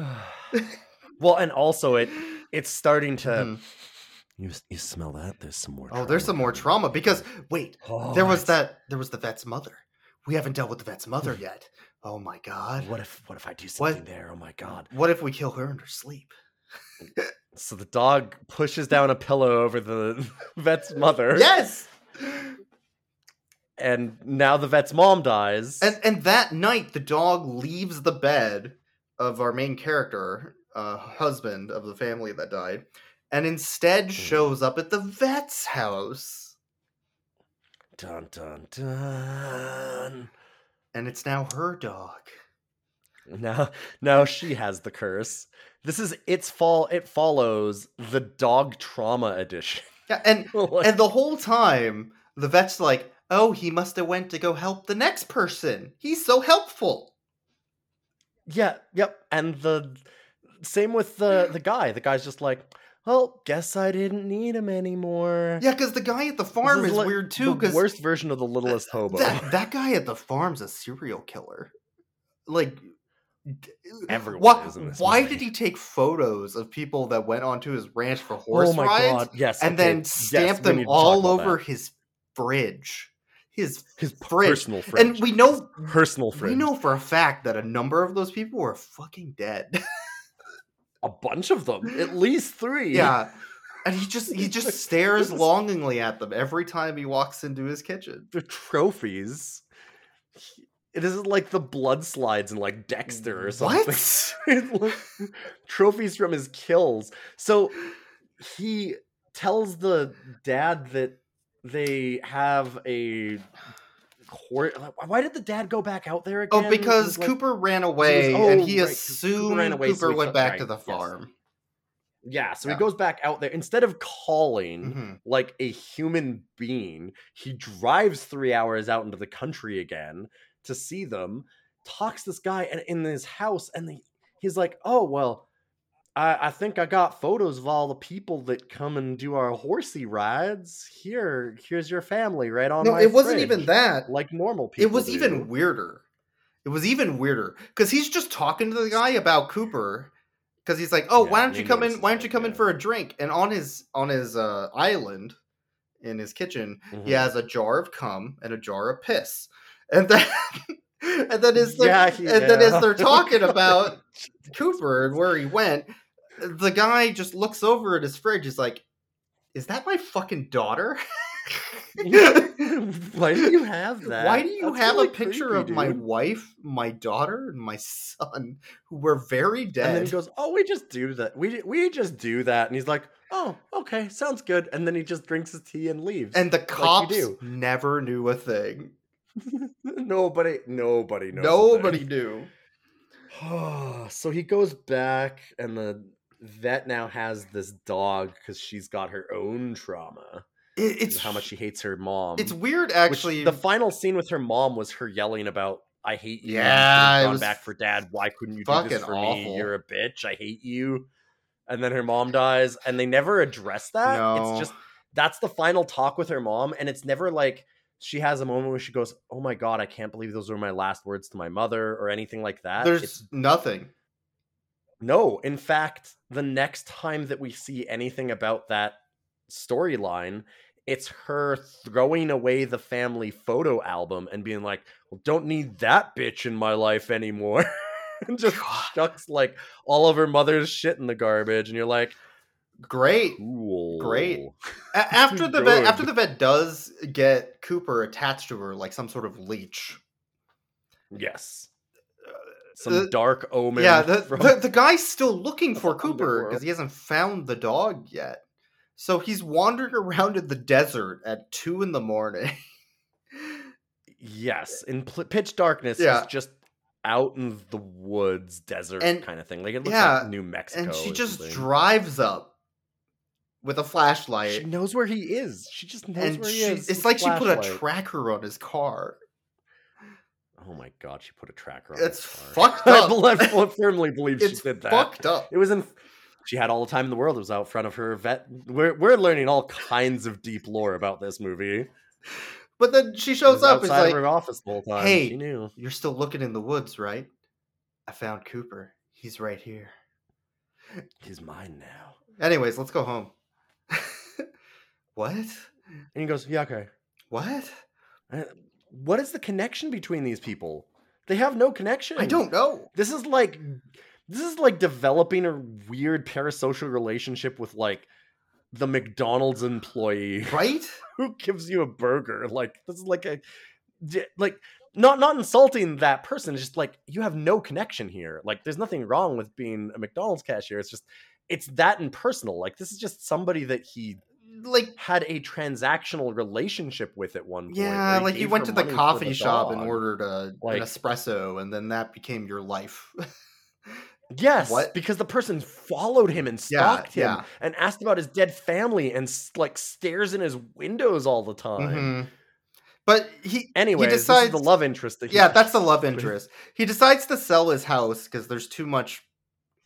well, and also it it's starting to. Mhm. You you smell that? There's some more. Oh, there's some more trauma because wait, Oh, there was it's- that. There was the vet's mother. We haven't dealt with the vet's mother yet. Oh my god. What if what if I do What? something there? Oh my god! What if we kill her in her sleep? So the dog pushes down a pillow over the vet's mother. Yes. And now the vet's mom dies. And and that night, the dog leaves the bed of our main character, uh, husband of the family that died, and instead Hmm. shows up at the vet's house. dun dun dun. And it's now her dog. Now, now she has the curse. This is its fall. It follows the dog trauma edition. Yeah, and Like- and the whole time, the vet's like, "Oh, he must have went to go help the next person. He's so helpful." yeah, yep. And the same with the the guy. The guy's just like, well, guess I didn't need him anymore. Yeah, because the guy at the farm is, like weird too. The worst version of the littlest hobo. that that guy at the farm's a serial killer. Like Everyone why, is in this why movie. did he take photos of people that went onto his ranch for oh horse oh my rides god! Yes, and okay, then stamp we them need to talk all over that. his fridge? His his fridge. personal fridge. and we know personal fridge. we know for a fact that a number of those people were fucking dead. a bunch of them, at least three. yeah. And he just he just stares longingly at them every time he walks into his kitchen. the trophies. It isn't like the blood slides in like Dexter or something. What? Trophies from his kills. So he tells the dad that they have a court. Why did the dad go back out there again? Oh, because like- Cooper ran was- away, oh, and he right, Cooper assumed ran away, Cooper he went back right, to the yes. farm. Yeah, so Yeah. he goes back out there instead of calling Mhm. like a human being. He drives three hours out into the country again to see them. Talks this guy in, in his house, and the, he's like, "Oh well, I, I think I got photos of all the people that come and do our horsey rides. Here, here's your family right on No, it wasn't even that. like normal people. It was do. even weirder. It was even weirder because he's just talking to the guy about Cooper because he's like, "Oh, why don't you come in? Why don't you come in for a drink?" And on his on his uh, island in his kitchen, he Mhm. has a jar of cum and a jar of piss, and then and then as they're, Yeah, and then as they're talking about Cooper and where he went, the guy just looks over at his fridge. Is like, "Is that my fucking daughter?" Why do you have that? Why do you That's have really a picture creepy, of my wife, my daughter, and my son who were very dead? And then he goes, "Oh, we just do that. We we just do that." And he's like, "Oh, okay, sounds good." And then he just drinks his tea and leaves. and the cops do. never knew a thing. Nobody, nobody knows. Nobody knew. so he goes back, and the vet now has this dog because she's got her own trauma. It, it's how much she hates her mom. It's weird, Which actually. the final scene with her mom was her yelling about "I hate you." Yeah, gone back for dad. Why couldn't you do this for awful. me? You're a bitch. I hate you. And then her mom dies, and they never address that. No. It's just that's the final talk with her mom, and it's never like she has a moment where she goes, "Oh my god, I can't believe those were my last words to my mother," or anything like that. There's It's nothing. no, in fact, the next time that we see anything about that storyline, it's her throwing away the family photo album and being like, well, don't need that bitch in my life anymore. and just chucks like all of her mother's shit in the garbage. And you're like, Great. cool. Great. A- after the vet, after the vet does get Cooper attached to her like some sort of leech. Yes. Uh, some the- dark omen. Yeah, the, from- the the guy's still looking for Cooper because he hasn't found the dog yet. So he's wandering around in the desert at two in the morning. Yes, in pl- pitch darkness, Yeah. he's just out in the woods, desert And- kind of thing. Like it looks yeah, like New Mexico. and she just something. drives up with a flashlight. She knows where he is. She just knows And where he is. it's like she put a tracker on his car. Oh my god, she put a tracker on. It's his car. It's fucked up. I firmly believe It's she did that. fucked up. It was in. She had all the time in the world. It was out front of her vet. We're we're learning all kinds of deep lore about this movie. But then she shows up. Outside like, her office the whole time. "Hey, she knew. You're still looking in the woods, right? I found Cooper. He's right here. He's mine now. Anyways, let's go home. what? And he goes, "Yeah, okay." What? What is the connection between these people? They have no connection. I don't know. This is like this is like developing a weird parasocial relationship with like the McDonald's employee Right? who gives you a burger. Like this is like a like not not insulting that person. It's just like you have no connection here. Like there's nothing wrong with being a McDonald's cashier. It's just it's that impersonal. Like this is just somebody that he Like, had a transactional relationship with at one point. yeah, like you gave went to the coffee the shop and ordered a, Like- an espresso, and then that became your life. Yes, What? because the person followed him and Yeah, stalked him yeah. and asked about his dead family and like stares in his windows all the time. Mhm. But he, Anyway, he decides the love interest that he yeah, that's the love interest. He decides to sell his house because there's too much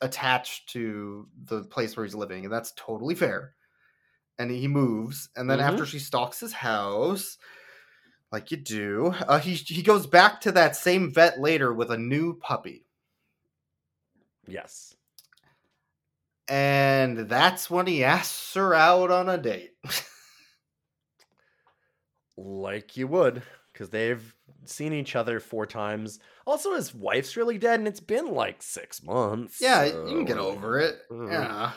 attached to the place where he's living, and that's totally fair. And he moves, and then Mhm. after she stalks his house, like you do, uh, he he goes back to that same vet later with a new puppy, Yes. and that's when he asks her out on a date. Like you would, because they've seen each other four times. Also, his wife's really dead, and it's been like six months. yeah, you can get over it. Mm. Yeah.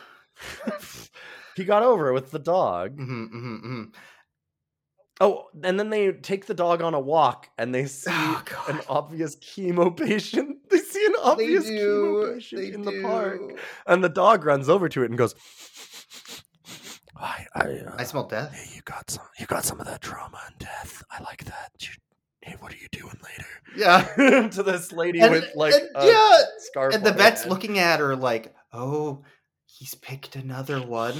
he got over it with the dog. hmm hmm hmm Oh, and then they take the dog on a walk and they see Oh, an obvious chemo patient. They see an obvious chemo patient They in the park. And the dog runs over to it and goes, I, I, uh, I smell death. Hey, you got some. You got some of that trauma and death. I like that. You, hey, what are you doing later? Yeah. to this lady And- with like and- yeah, scarf. And the vet's head. looking at her like, "Oh, he's picked another one."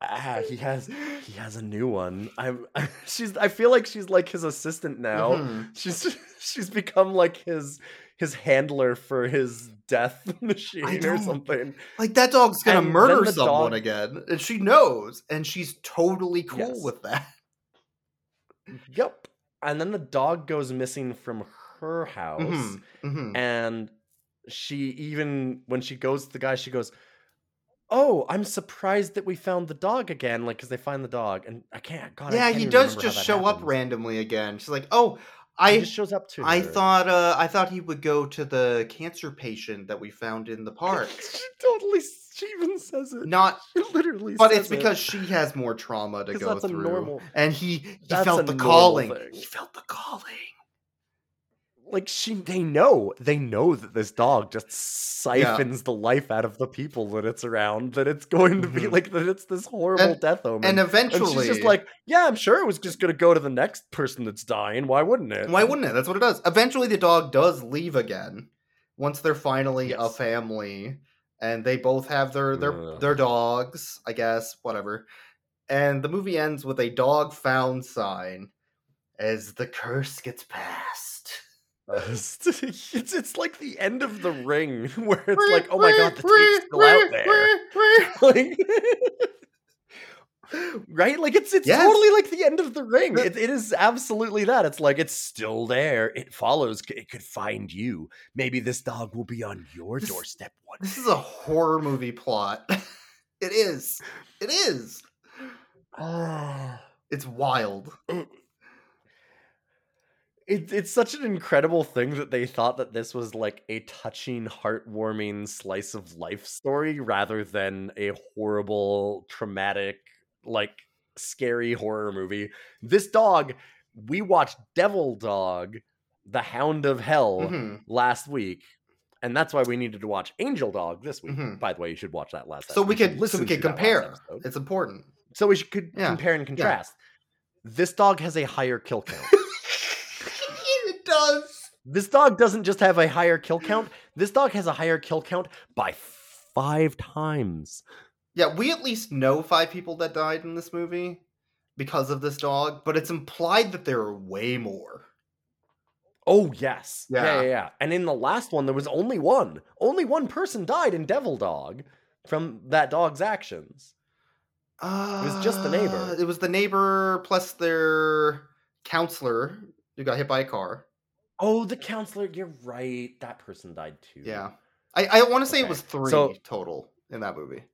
Ah, he has. He has a new one. I'm. She's. I feel like she's like his assistant now. Mhm. She's. She's become like his his handler for his death machine or something. Like that dog's gonna And murder someone dog- again, and she knows, and she's totally cool Yes. with that. Yep. And then the dog goes missing from her house. Mhm, mhm. and she even when she goes to the guy she goes oh i'm surprised that we found the dog again like because they find the dog and i can't god I yeah, can't he does just show up randomly again. She's like, "Oh, I just shows up to I her. thought uh I thought he would go to the cancer patient that we found in the park." she totally she even says it Not she literally but it's it. because she has more trauma to go through. normal- and he he felt the calling. thing. He felt the calling. Like she they know they know that this dog just siphons the life out of the people that it's around that it's going to be Mhm. like that it's this horrible And- death omen And And eventually she's just like, yeah, I'm sure it was just gonna go to the next person that's dying. Why wouldn't it? Why wouldn't it? That's what it does. Eventually, the dog does leave again once they're finally a family, and they both have their their Ugh. their dogs. I guess whatever. And the movie ends with a dog found sign as the curse gets passed. it's, it's like the end of the ring where it's like, oh my god, the tape's still out there. Like, right? Like it's it's Yes. totally like the end of the ring. It, it is absolutely that. It's like it's still there. It follows. It could find you. Maybe this dog will be on your This- doorstep one This is a horror movie plot. it is. It is. It's wild. it, it's such an incredible thing that they thought that this was like a touching, heartwarming slice of life story rather than a horrible, traumatic, like scary horror movie. This dog, we watched Devil Dog, The Hound of Hell Mhm. last week. And that's why we needed to watch Angel Dog this week. Mhm. By the way, you should watch that last. So we should could so listen we could compare. It's important. So we should could Yeah. compare and contrast. This dog has a higher kill count. This dog doesn't just have a higher kill count. This dog has a higher kill count by five times. Yeah, we at least know five people that died in this movie because of this dog, but it's implied that there are way more. Oh yes, yeah. Yeah. yeah, yeah. And in the last one, there was only one. Only one person died in Devil Dog from that dog's actions. Uh, it was just the neighbor. Uh, It was the neighbor plus their counselor who got hit by a car. Oh, the counselor. You're right. That person died too. Yeah. I, I want to say it was three So- total in that movie.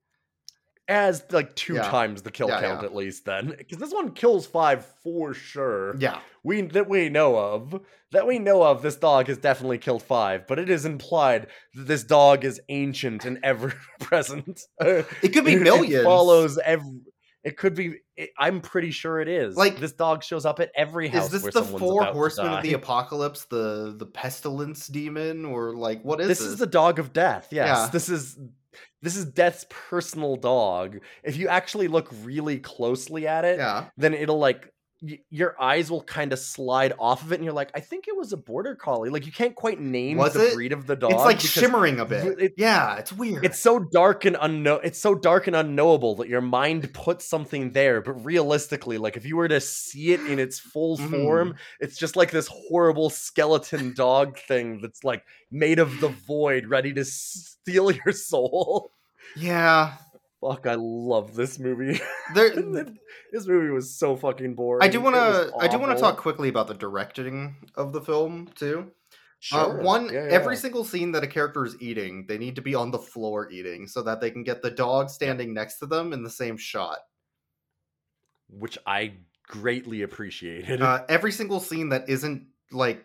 as like two Yeah. times the kill Yeah, count yeah. at least. Then because this one kills five for sure. Yeah. we that we know of that we know of this dog has definitely killed five but it is implied that this dog is ancient and ever present It could be millions. follows every it could be it, i'm pretty sure it is Like- this dog shows up at every house Is this the four horsemen of the apocalypse, the the pestilence demon, or like what is this this? is the dog of death yes Yeah. this is this is death's personal dog if you actually look really closely at it yeah. then it'll like y- your eyes will kind of slide off of it and you're like i think it was a border collie like you can't quite name Was the it? breed of the dog It's like shimmering a bit. it- yeah, it's weird. it's so dark and unknown it's so dark and unknowable that your mind puts something there but realistically like if you were to see it in its full Mhm. form it's just like this horrible skeleton dog thing that's like made of the void ready to steal your soul yeah. Fuck i love this movie There, this movie was so fucking boring I do want to. I do want to talk quickly about the directing of the film too. Uh, Sure. one, Yeah, every yeah. single scene that a character is eating, they need to be on the floor eating, so that they can get the dog standing next to them in the same shot. which I greatly appreciated. Uh, every single scene that isn't like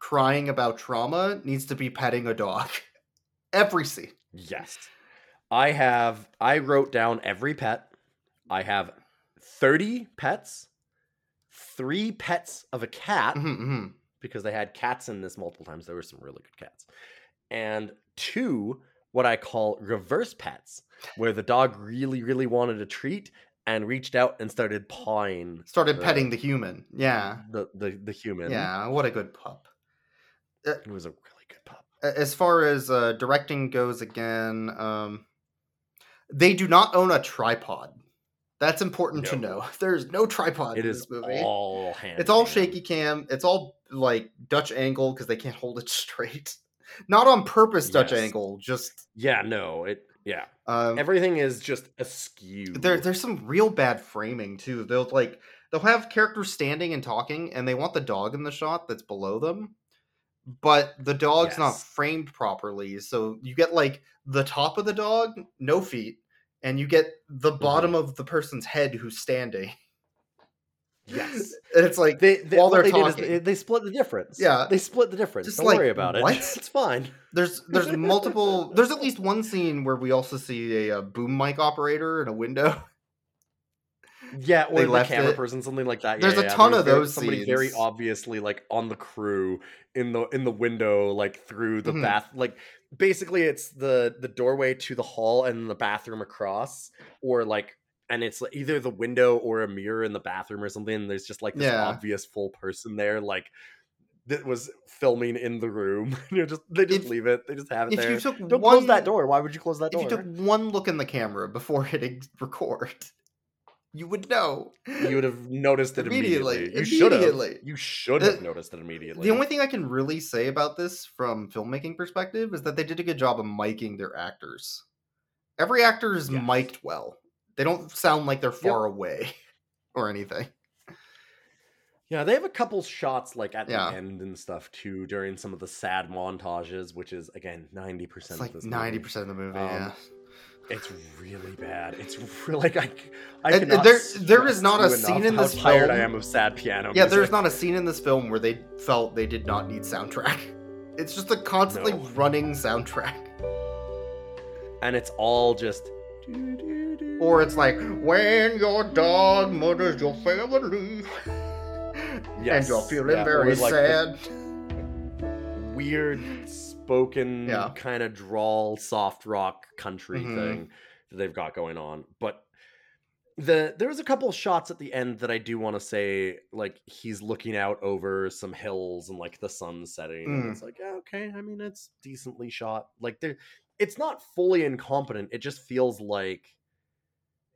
crying about trauma needs to be petting a dog. Every scene. yes. I have I wrote down every pet. I have 30 pets three pets of a cat Mhm, mhm. because they had cats in this multiple times. There were some really good cats, and two what I call reverse pets, where the dog really, really wanted a treat and reached out and started pawing Started the- petting the human. Yeah. the the, the human. Yeah, what a good pup. it was a really good pup. As far as uh, directing goes, again, um, they do not own a tripod. That's important to know. There's no tripod It in this movie. all hand. it's all shaky cam. It's all like Dutch angle because they can't hold it straight. Not on purpose, Dutch angle. Just Yeah, no, it. Yeah, um, everything is just askew. there, there's some real bad framing too. They'll like they'll have characters standing and talking, and they want the dog in the shot that's below them, but the dog's not framed properly. So you get like the top of the dog, no feet, and you get the Mm-hmm. bottom of the person's head who's standing. yes. And it's like They, they while they're they did is talking. they, they split the difference. Yeah. they split the difference. Just Don't like, worry about it. what? It's fine. there's there's multiple there's at least one scene where we also see a, uh boom mic operator in a window. Yeah, or They the camera it. person, something like that. There's yeah, a yeah, ton there's of very- those Somebody very obviously like on the crew in the in the window, like through the Mhm. bath. Like basically, it's the the doorway to the hall and the bathroom across, or like. And it's like either the window or a mirror in the bathroom or something. And there's just like this Yeah. obvious full person there, like that was filming in the room. Just they just If- leave it. They just have it If there. you took Don't one, close that door. Why would you close that door if you took one look in the camera before hitting record, you would know. you would have noticed it immediately. Immediately, You should have. You should have noticed it immediately. The only thing I can really say about this from filmmaking perspective is that they did a good job of miking their actors. Every actor is Yes. mic'd well. They don't sound like they're far away or anything. yeah, they have a couple shots like at Yeah. the end and stuff too during some of the sad montages, which is again ninety percent. like of this ninety movie. percent of the movie. Um, yeah, It's really bad. It's really like I. I And there- there is not a scene in how this tired I film- am of sad piano. yeah. There's not a scene in this film where they felt they did not need soundtrack. It's just a constantly No. running soundtrack. and it's all just. Or it's like when your dog murders your family, and you're feeling yeah, very like sad. weird spoken Yeah. kind of drawl soft rock country Mhm. thing that they've got going on but the there was a couple shots at the end that I do want to say like he's looking out over some hills and like the sun setting and Mm. it's like yeah, okay I mean it's decently shot like there it's not fully incompetent it just feels like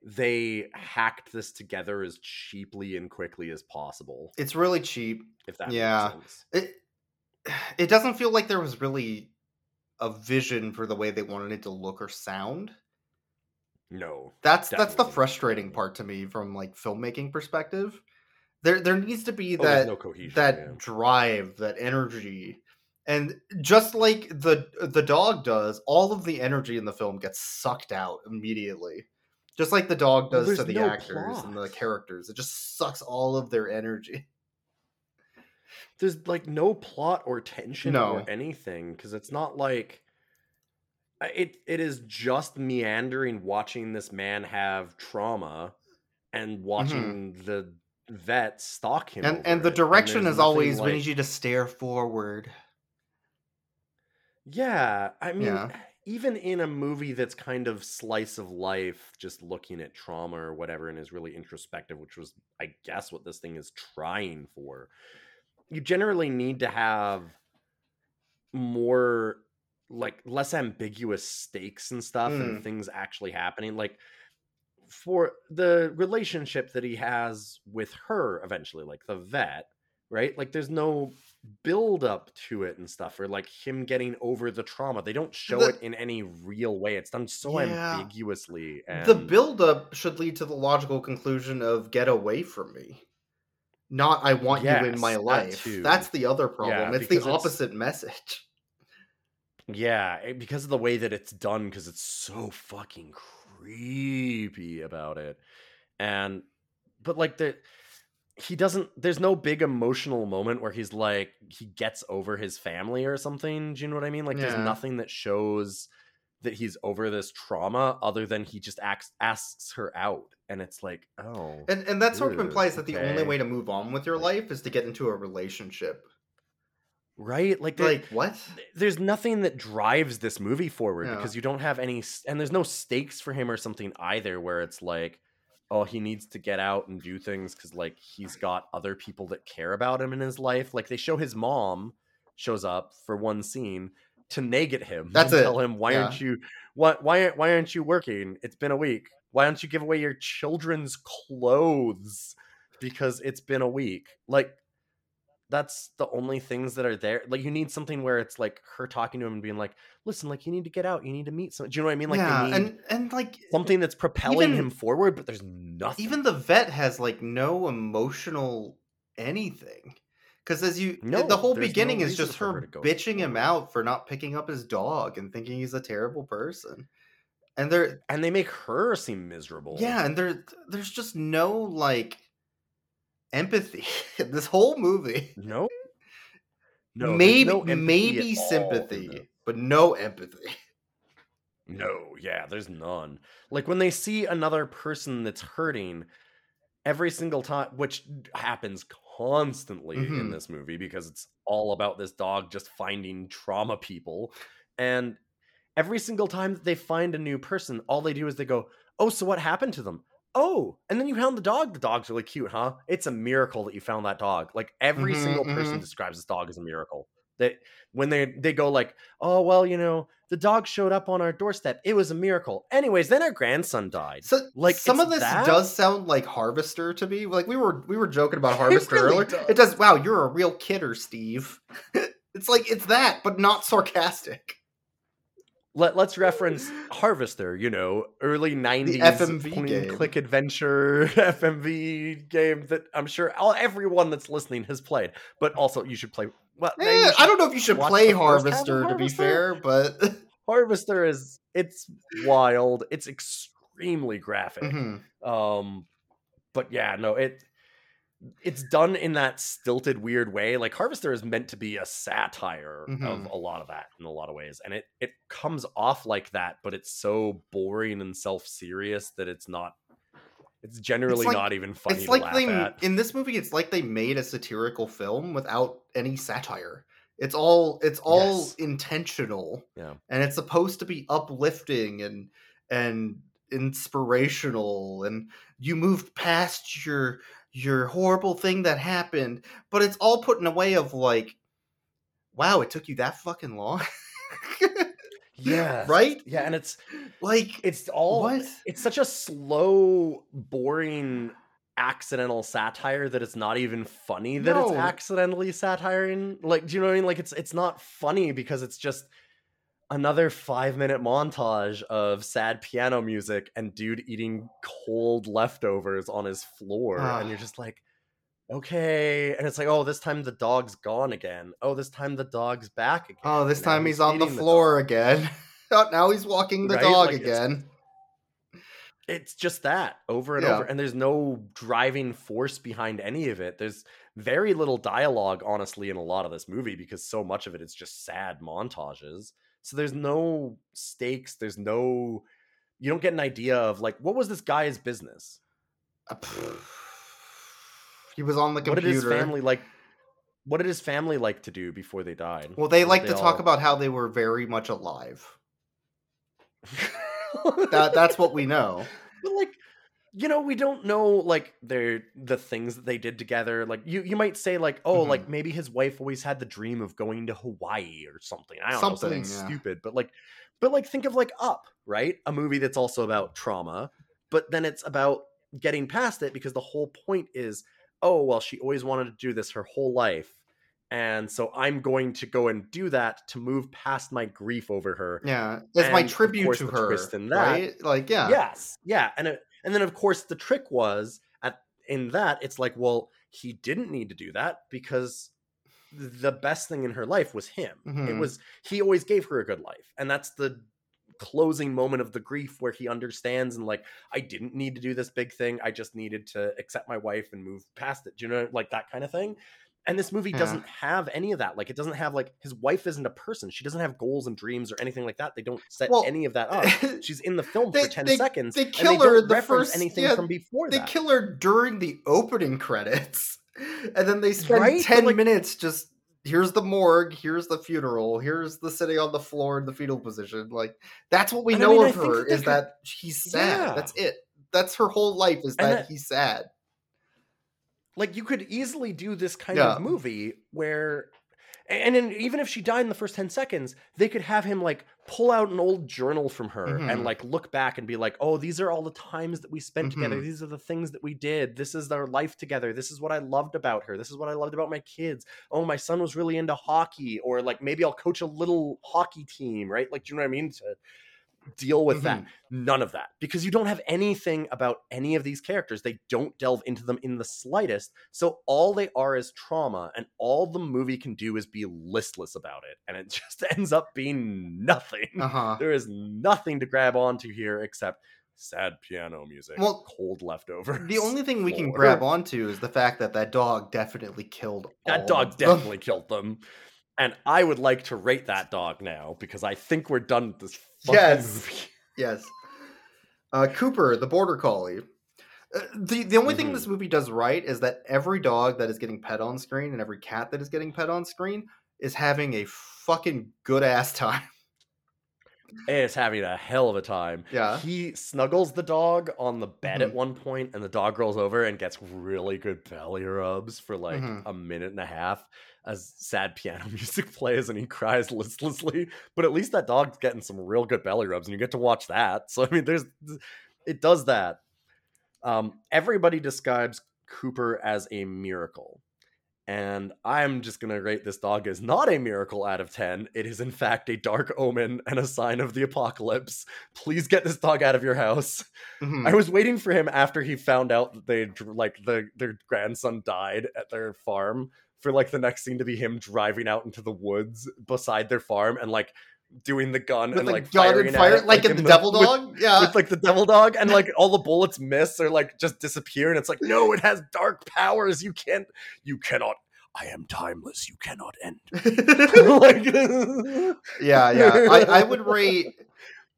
they hacked this together as cheaply and quickly as possible It's really cheap. if that Yeah. makes sense It it doesn't feel like there was really a vision for the way they wanted it to look or sound. no That's that's the frustrating part to me from like filmmaking perspective. There there needs to be Oh, that no cohesion, that yeah. drive, that energy. And just like the the dog does, all of the energy in the film gets sucked out immediately. Just like the dog Well, does to the no actors and the characters. It just sucks all of their energy. There's like no plot or tension No. or anything because it's not like it it is just meandering watching this man have trauma and watching the vet stalk him Mm-hmm. and and the direction is always nothing we need you to stare forward. yeah i mean Yeah. even in a movie that's kind of slice of life just looking at trauma or whatever and is really introspective which was i guess what this thing is trying for you generally need to have more like less ambiguous stakes and stuff and Mm. things actually happening like for the relationship that he has with her eventually like the vet right like there's no build up to it and stuff or like him getting over the trauma they don't show The- it in any real way it's done so Yeah. Ambiguously and the build-up should lead to the logical conclusion of "get away from me," not "I want you in my life." too. That's the other problem. it's the because it's- opposite message. Yeah, eh, because of the way that it's done, because it's so fucking creepy about it, and but like the he doesn't. There's no big emotional moment where he's like he gets over his family or something. Do you know what I mean? Like Yeah. there's nothing that shows that he's over this trauma other than he just acts asks her out and it's like oh And and that sort of implies that the only way to move on with your life is to get into a relationship. right like Like what? there's nothing that drives this movie forward Yeah. because you don't have any and there's no stakes for him or something either where it's like oh he needs to get out and do things because like he's got other people that care about him in his life like they show his mom shows up for one scene to nag at him That's it. tell him why Yeah. aren't you why why aren't- why aren't you working it's been a week why don't you give away your children's clothes because it's been a week like that's the only things that are there. Like you need something where it's like her talking to him and being like, "Listen, like you need to get out. You need to meet someone." Do you know what I mean? Like yeah, need and and like something that's propelling even- him forward, but there's nothing. even the vet has like no emotional anything. Because as you, eh, No, the whole there's no beginning is just her her bitching him out for not picking up his dog and thinking he's a terrible person. And there, and they make her seem miserable. yeah, and there, there's just no like empathy this whole movie. No. No. maybe, no maybe at all in sympathy, but no empathy. No, yeah, there's none. Like when they see another person that's hurting every single time, which happens constantly in Mhm. this movie because it's all about this dog just finding trauma people. And every single time that they find a new person, all they do is they go, Oh, so what happened to them? Oh, and then you found the dog. The dog's really cute, huh? It's a miracle that you found that dog. Like every Mhm, single person mhm. describes this dog as a miracle. That when they they go like, oh well, you know, the dog showed up on our doorstep. It was a miracle. Anyways, then our grandson died. So Like, some of this that? does sound like Harvester to me. Like we were we were joking about Harvester really earlier. does. It does. Wow, you're a real kidder, Steve. it's like it's that, but not sarcastic. Let, let's reference Harvester, you know, early 90s FMV point game. click adventure FMV game that I'm sure all everyone that's listening has played. But also you should play well, Eh, I don't know if you should play the first half of Harvester, to be fair, but Harvester is it's wild. It's extremely graphic. Mhm. Um, but yeah, no, it it's done in that stilted, weird way. Like Harvester is meant to be a satire of Mhm. a lot of that in a lot of ways, and it it comes off like that, but it's so boring and self serious that it's not. It's generally like- not even funny it's to like laugh they at. in this movie. It's like they made a satirical film without any satire. It's all it's all Yes. intentional. Yeah. and it's supposed to be uplifting and and inspirational and you moved past your your horrible thing that happened but it's all put in a way of like wow it took you that fucking long? Yeah, right? Yeah, and it's like it's all What? it's such a slow boring accidental satire that it's not even funny that it's accidentally satiring like do you know what i mean? Like it's it's not funny because it's just another five minute montage of sad piano music and dude eating cold leftovers on his floor and you're Ah. just like okay and it's like oh this time the dog's gone again oh this time the dog's back again oh this time he's on the floor dog. again oh, now he's walking the Right? dog Like, it's- again it's just that over and Yeah. over and there's no driving force behind any of it there's very little dialogue honestly in a lot of this movie because so much of it is just sad montages so there's no stakes there's no you don't get an idea of like what was this guy's business? He was on the computer. what did his family like what did his family like to do before they died? Well they like to talk all- about how they were very much alive. That that's what we know. But like you know we don't know like their the things that they did together like you you might say like oh Mhm. like maybe his wife always had the dream of going to hawaii or something i don't know something Something, yeah. stupid but like but like think of like up right a movie that's also about trauma but then it's about getting past it because the whole point is oh well she always wanted to do this her whole life and so i'm going to go and do that to move past my grief over her Yeah, it's my tribute to her. twist in that- right? Like, yeah, Yes, yeah, and it, and then of course the trick was at in that it's like, well, he didn't need to do that because the best thing in her life was him. It Mhm. was he always gave her a good life, and that's the closing moment of the grief where he understands and like I didn't need to do this big thing. I just needed to accept my wife and move past it. Do you know like that kind of thing? And this movie Yeah. doesn't have any of that. Like, it doesn't have like his wife isn't a person. She doesn't have goals and dreams or anything like that. They don't set Well, any of that up. She's in the film They- for ten they- seconds. they kill they her don't the reference first- anything yeah, from before They that. kill her during the opening credits, and then they spend Right? Ten like- minutes just. Here's the morgue. Here's the funeral. Here's the sitting on the floor in the fetal position. Like that's what we And I know mean, of think her that is could- that she's sad. Yeah. That's it. That's her whole life is that, that- he's sad. Like you could easily do this kind Yeah. of movie where and then even if she died in the first 10 seconds they could have him like pull out an old journal from her Mhm. and like look back and be like oh these are all the times that we spent together. Mhm. these are the things that we did. This is our life together. This is what i loved about her. This is what i loved about my kids. Oh my son was really into hockey or like maybe i'll coach a little hockey team right? Like do you know what i mean? To deal with that none of that because you don't have anything about any of these characters they don't delve into them in the slightest so all they are is trauma and all the movie can do is be listless about it and it just ends up being nothing Uh huh. there is nothing to grab onto here except sad piano music Well, cold leftovers The only thing we can grab onto is the fact that that dog definitely killed. that dog of them. definitely killed them and i would like to rate that dog now because i think we're done with this fucking Yes. movie. Yes. Uh, Cooper, the border collie. Uh, the the only thing Mhm. this movie does right is that every dog that is getting pet on screen and every cat that is getting pet on screen is having a fucking good ass time. is having a hell of a time. Yeah. He snuggles the dog on the bed at Mhm. one point, and the dog rolls over and gets really good belly rubs for like Mhm. a minute and a half as sad piano music plays and he cries listlessly. But at least that dog's getting some real good belly rubs, and you get to watch that. So I mean, there's it does that. Um, everybody describes Cooper as a miracle. And I'm just going to rate this dog as not a miracle out of 10. It is, in fact, a dark omen and a sign of the apocalypse. Please get this dog out of your house. Mhm. I was waiting for him after he found out that they, like, the, their grandson died at their farm for, like, the next scene to be him driving out into the woods beside their farm and, like, doing the gun With and, like, firing and at fire, it, like, in the the- Devil with- Dog. yeah. with like the devil dog and like all the bullets miss or like just disappear and it's like no it has dark powers you can't you cannot i am timeless you cannot end like yeah, yeah. I, I would rate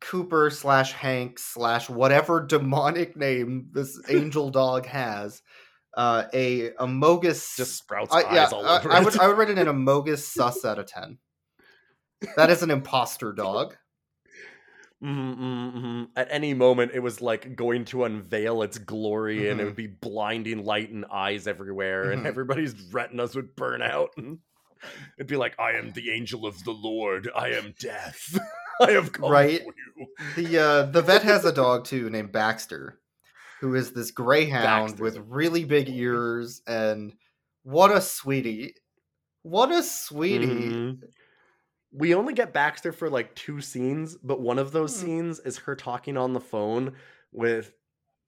Cooper slash Hank slash whatever demonic name this angel dog has. Uh, a amogus just sprouts I, eyes yeah, all over I it. would I would rate it an amogus sus out of ten. That is an imposter dog. Mhm, mhm, mhm. At any moment, it was like going to unveil its glory, and it Mhm. would be blinding light and eyes everywhere, and everybody's retinas would burn out. And it'd be like, "I am the angel of the Lord. I am death. I have come Right. for you." The uh, the vet has a dog too named Baxter, who is this greyhound Baxter's with really big ears and what a sweetie. What a sweetie. Mhm. We only get Baxter for like two scenes, but one of those Hmm. scenes is her talking on the phone with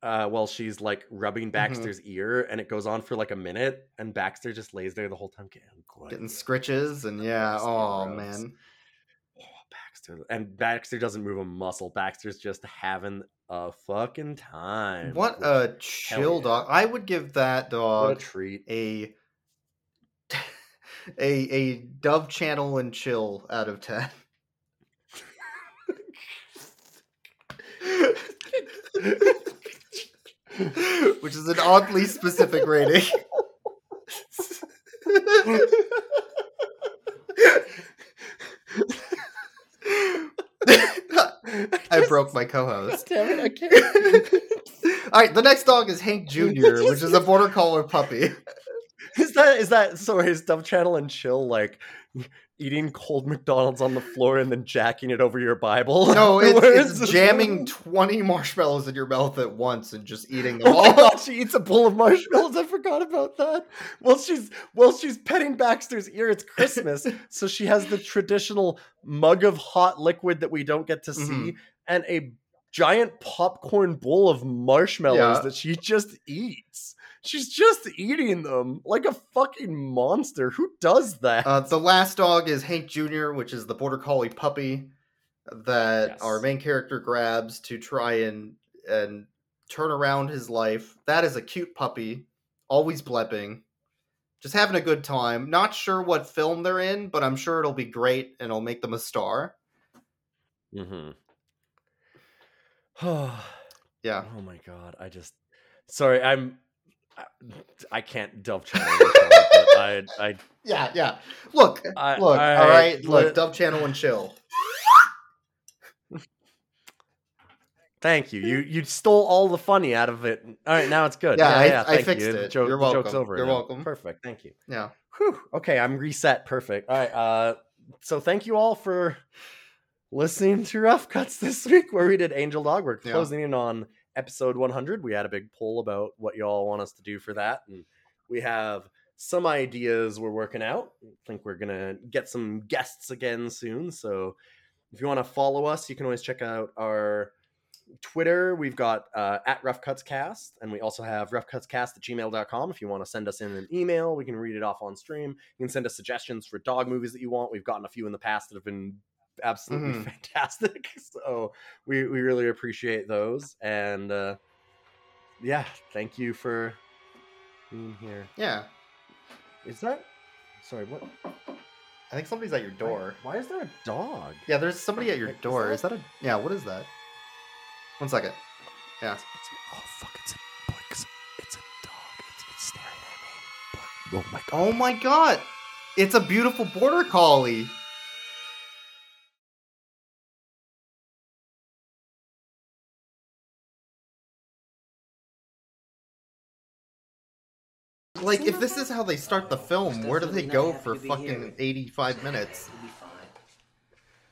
uh while she's like rubbing Mm-hmm. Baxter's ear and it goes on for like a minute and Baxter just lays there the whole time getting. Getting scritches and yeah, oh rubs. man. Baxter and Baxter doesn't move a muscle. Baxter's just having a fucking time. What a chill yeah. dog. I would give that what a dog treat. a a a dove channel and chill out of 10. Which is an oddly specific rating. I broke my co-host. Damn it, I can't. All right, the next dog is Hank Jr., which is a border collie puppy. Is that is that so his dove channel and chill like eating cold McDonald's on the floor and then jacking it over your Bible? No, it's, afterwards? it's jamming 20 marshmallows in your mouth at once and just eating them Oh all. god, she eats a bowl of marshmallows. I forgot about that. Well, she's well, she's petting Baxter's ear. It's Christmas, so she has the traditional mug of hot liquid that we don't get to see, Mhm. And a giant popcorn bowl of marshmallows Yeah. that she just eats. She's just eating them like a fucking monster. Who does that? Uh, the last dog is Hank Jr., which is the border collie puppy that Yes. our main character grabs to try and and turn around his life. That is a cute puppy, always blepping. just having a good time. Not sure what film they're in, but I'm sure it'll be great and it'll make them a star. Mm-hmm. Oh, Yeah. oh my god! I just sorry. I'm. I, I can't Dove Channel, I I Yeah, yeah. Look, I- look, I- all right, look, let- Dove Channel and chill. Thank you. You you stole all the funny out of it. All right, now it's good. Yeah, I- I thank fixed you. It. joke- You're the joke's over. You're now. welcome. Perfect. Thank you. Yeah. Whew. Okay, I'm reset. Perfect. All right. Uh, so thank you all for listening to Rough Cuts this week, where we did Angel Dog. We're Yeah. closing in on episode 100. We had a big poll about what y'all want us to do for that, and we have some ideas we're working out. I think we're gonna get some guests again soon. So if you want to follow us, you can always check out our Twitter. We've got uh, at Rough Cuts Cast, and we also have roughcutscast at gmail.com. If you want to send us in an email, we can read it off on stream. You can send us suggestions for dog movies that you want. We've gotten a few in the past that have been absolutely Mhm. fantastic. So we, we really appreciate those. And uh, yeah, thank you for being here. Yeah. Is that. Sorry, what? I think somebody's at your door. Why is there a dog? Yeah, there's somebody at your door. is that- Is that a Yeah, what is that? One second. Yeah. Oh fuck! It's a boy, it's, it's a dog. It's, it's staring at me. But, oh my god! Oh my god. It's a beautiful border collie. Like, if this is how they start the film, where do they go for fucking 85 minutes?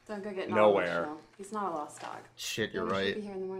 Don't go get Nowhere. Nowhere. He's not a lost dog. Shit, you're we should right. Be here in the morning.